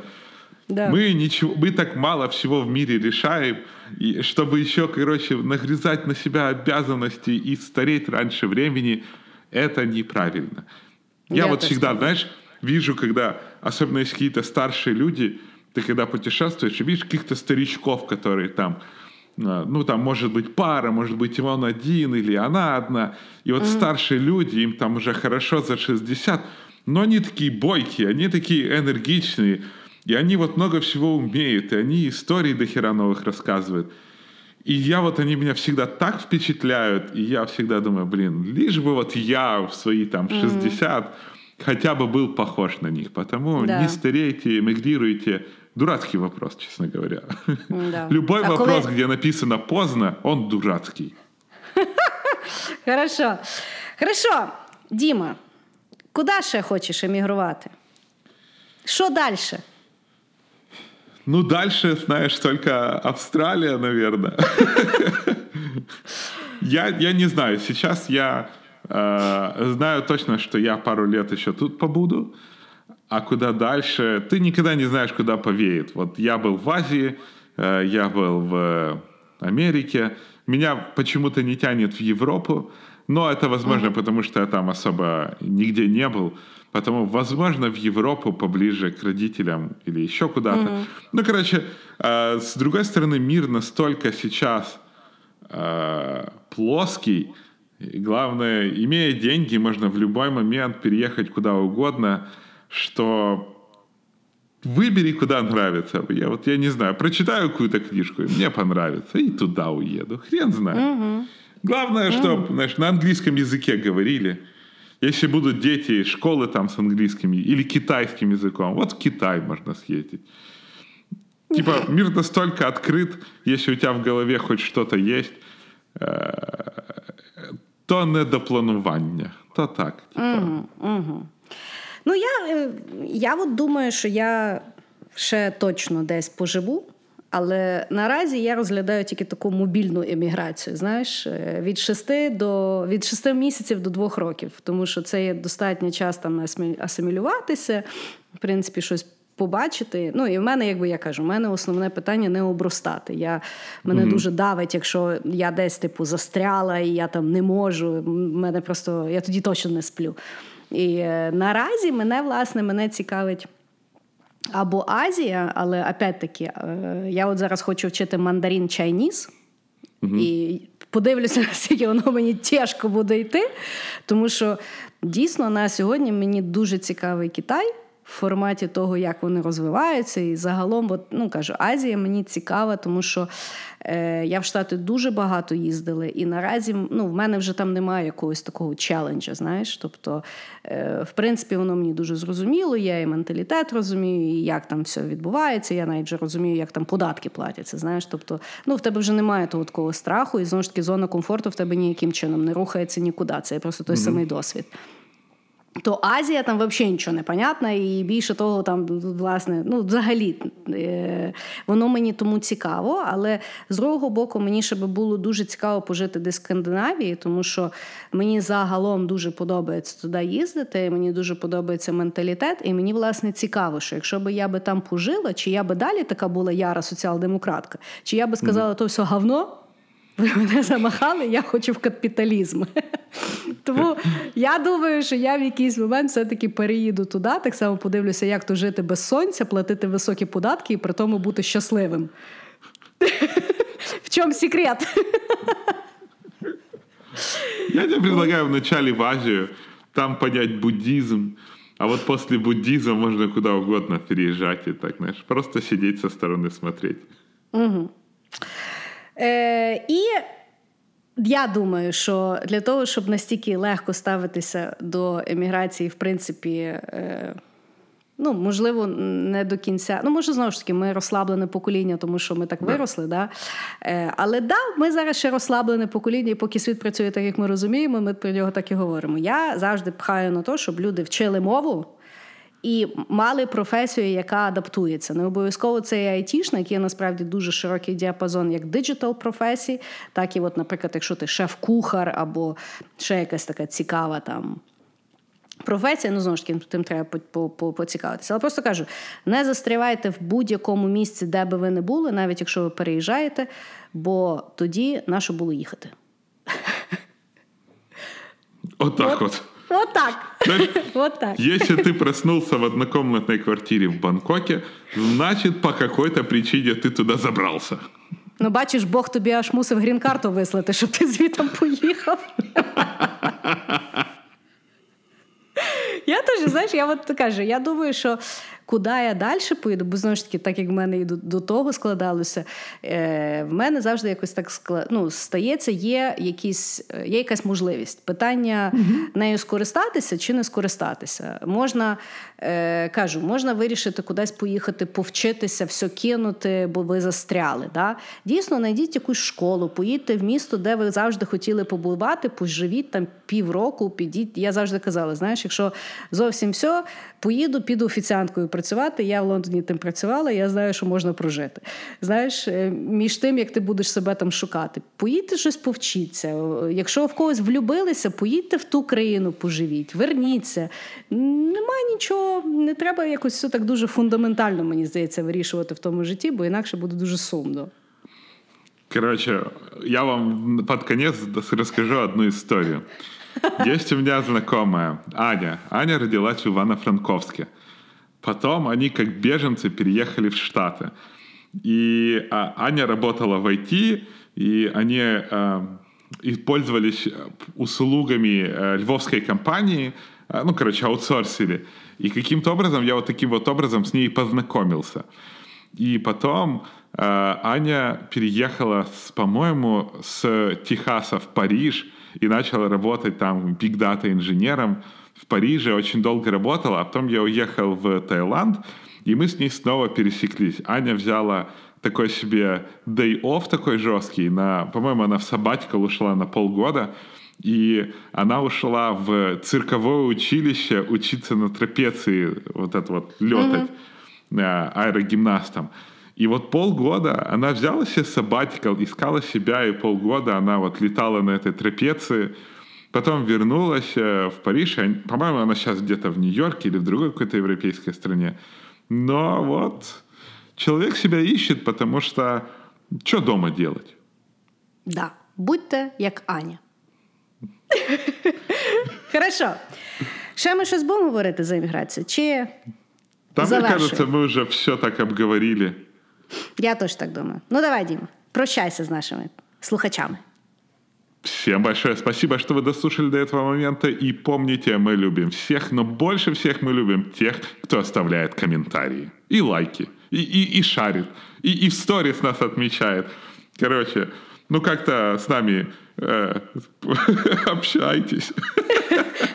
Да. Мы ничего, мы так мало всего в мире решаем, и чтобы еще, короче, нагрызать на себя обязанности и стареть раньше времени, это неправильно. Я, Я вот всегда, знаешь, вижу, когда, особенно если какие-то старшие люди, ты когда путешествуешь, видишь каких-то старичков, которые там а, ну, там может быть пара, может быть он один или она одна. И вот mm-hmm. старшие люди, им там уже хорошо за 60, но они такие бойкие, они такие энергичные, и они вот много всего умеют, и они истории до хера новых рассказывают. И я вот, они меня всегда так впечатляют, и я всегда думаю, блин, лишь бы вот я в свои там 60 mm-hmm. хотя бы был похож на них, потому да. не старейте, эмигрируйте, Дурацкий вопрос, честно говоря. Да. Любой а вопрос, коли... где написано поздно, он дурацкий. Хорошо. Хорошо, Діма, куди ще хочеш емігрувати? Що далі? Ну, дальше, знаешь, только Австралия, наверное. я, я не знаю. Сейчас я э, знаю точно, что я пару лет еще тут побуду. А куда дальше? Ты никогда не знаешь, куда повеет. Вот я был в Азии, э, я был в Америке. Меня почему-то не тянет в Европу. Но это возможно, mm-hmm. потому что я там особо нигде не был. Потому, возможно, в Европу поближе к родителям или еще куда-то. Mm-hmm. Ну, короче, э, с другой стороны, мир настолько сейчас э, плоский. И главное, имея деньги, можно в любой момент переехать куда угодно что выбери, куда нравится. Я вот, я не знаю, прочитаю какую-то книжку, и мне понравится, и туда уеду. Хрен знает. Угу. Главное, чтобы, угу. знаешь, на английском языке говорили. Если будут дети школы там с английским или китайским языком, вот в Китай можно съездить. Типа, мир настолько открыт, если у тебя в голове хоть что-то есть, э, то не до планування, то так. Типа. Угу, угу. Ну, я е, я от думаю, що я ще точно десь поживу. Але наразі я розглядаю тільки таку мобільну еміграцію, знаєш, е, від шести до від шести місяців до двох років, тому що це є достатньо час там асимілюватися, в принципі, щось побачити. Ну і в мене, якби я кажу, в мене основне питання не обростати. Я, Мене mm-hmm. дуже давить, якщо я десь типу застряла і я там не можу. Мене просто я тоді точно не сплю. І е, наразі мене власне мене цікавить. Або Азія, але опять-таки, е, я от зараз хочу вчити мандарин чайніс, угу. і подивлюся, наскільки воно мені тяжко буде йти. Тому що дійсно на сьогодні мені дуже цікавий Китай в форматі того, як вони розвиваються. І загалом, от, ну кажу, Азія мені цікава, тому що е, я в Штати дуже багато їздила, і наразі ну, в мене вже там немає якогось такого челенджа. знаєш. Тобто, е, в принципі, воно мені дуже зрозуміло, я і менталітет розумію, і як там все відбувається. Я навіть вже розумію, як там податки платяться. знаєш. Тобто, ну, в тебе вже немає того такого страху, і знову ж таки зона комфорту в тебе ніяким чином не рухається нікуди. Це просто той mm-hmm. самий досвід. То Азія там взагалі нічого не понятно, і більше того, там власне, ну взагалі е, воно мені тому цікаво. Але з другого боку, мені ще би було дуже цікаво пожити десь в Скандинавії, тому що мені загалом дуже подобається туди їздити. Мені дуже подобається менталітет, і мені власне цікаво, що якщо би я би там пожила, чи я би далі така була яра соціал-демократка, чи я би сказала, то все говно. Ви мене замахали, я хочу в капіталізм. Тому я думаю, що я в якийсь момент все-таки переїду туди, так само подивлюся, як то жити без сонця, платити високі податки і при тому бути щасливим. В чому секрет? Я тебе предлагаю вначале в Азию, там понять буддизм, а вот после буддизма можно куда угодно переезжать и так, знаешь, просто сидеть со стороны смотреть. Угу. Е, І я думаю, що для того, щоб настільки легко ставитися до еміграції, в принципі, е, ну, можливо, не до кінця. Ну, може, знову ж таки, ми розслаблене покоління, тому що ми так виросли. Да? Е, але да, ми зараз ще розслаблене покоління, і поки світ працює так, як ми розуміємо, ми про нього так і говоримо. Я завжди пхаю на те, щоб люди вчили мову. І мали професію, яка адаптується. Не обов'язково це і айтішник, є насправді дуже широкий діапазон як диджитал професій, так і, от, наприклад, якщо ти шеф-кухар або ще якась така цікава там. Професія, ну знову ж таки, тим треба поцікавитися. Але просто кажу: не застрівайте в будь-якому місці, де би ви не були, навіть якщо ви переїжджаєте, бо тоді на що було їхати. Отак от. Вот так. вот так. Если ты проснулся в однокомнатной квартире в Бангкоке, значит, по какой-то причине ты туда забрался. Ну, бачиш, Бог тобі аж мусив грін-карту вислати, щоб ти звітом поїхав. Я теж, знаєш, я от кажу, я думаю, що Куди я далі поїду, бо знову ж таки, так як в мене і до, до того складалося, е, в мене завжди якось так склад... ну, стається, є якісь, є якась можливість. Питання угу. нею скористатися чи не скористатися. Можна, е, кажу, можна вирішити кудись поїхати, повчитися, все кинути, бо ви застряли. Да? Дійсно, знайдіть якусь школу, поїдьте в місто, де ви завжди хотіли побувати, поживіть там півроку, підіть. Я завжди казала, знаєш, якщо зовсім все, поїду, піду офіціанткою працювати. Я в Лондоні тим працювала, я знаю, що можна прожити. Знаєш, е, між тим, як ти будеш себе там шукати, поїдьте щось повчіться. Якщо в когось влюбилися, поїдьте в ту країну, поживіть, верніться. Нема нічого, не треба якось все так дуже фундаментально, мені здається, вирішувати в тому житті, бо інакше буде дуже сумно. Короче, я вам под конец расскажу одну историю. Есть у меня знакомая Аня. Аня родилась в Ивано-Франковске. Потом они, как беженцы, переехали в Штаты. И а, Аня работала в IT, и они а, и пользовались услугами а, львовской компании, а, ну, короче, аутсорсили. И каким-то образом я вот таким вот образом с ней познакомился. И потом э, Аня переехала, с, по-моему, с Техаса в Париж и начала работать там биг-дата инженером в Париже, очень долго работала, а потом я уехал в Таиланд, и мы с ней снова пересеклись. Аня взяла такой себе day off такой жесткий, на, по-моему, она в сабатикал ушла на полгода, и она ушла в цирковое училище учиться на трапеции, вот это вот летать mm-hmm. аэрогимнастом. И вот полгода она взяла себе сабатикал, искала себя, и полгода она вот летала на этой трапеции, Потом вернулась э, в Париж. По-моему, она сейчас где-то в Нью-Йорке или в другой какой-то европейской стране. Но вот человек себя ищет, потому что что дома делать? Да, будьте як Аня. Хорошо. Ще ми щось будемо говорити за імміграцію? Чи Там, мне кажется, мы уже все так обговорили. Я теж так думаю. Ну, давай, Діма, прощайся з нашими слухачами. Всем большое спасибо, что вы дослушали до этого момента. И помните, мы любим всех, но больше всех мы любим тех, кто оставляет комментарии и лайки, и, и, и шарит, и, и в сторис нас отмечает. Короче, ну как-то с нами э, общайтесь.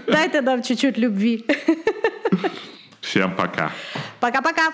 Дайте нам чуть-чуть любви. Всем пока. Пока-пока.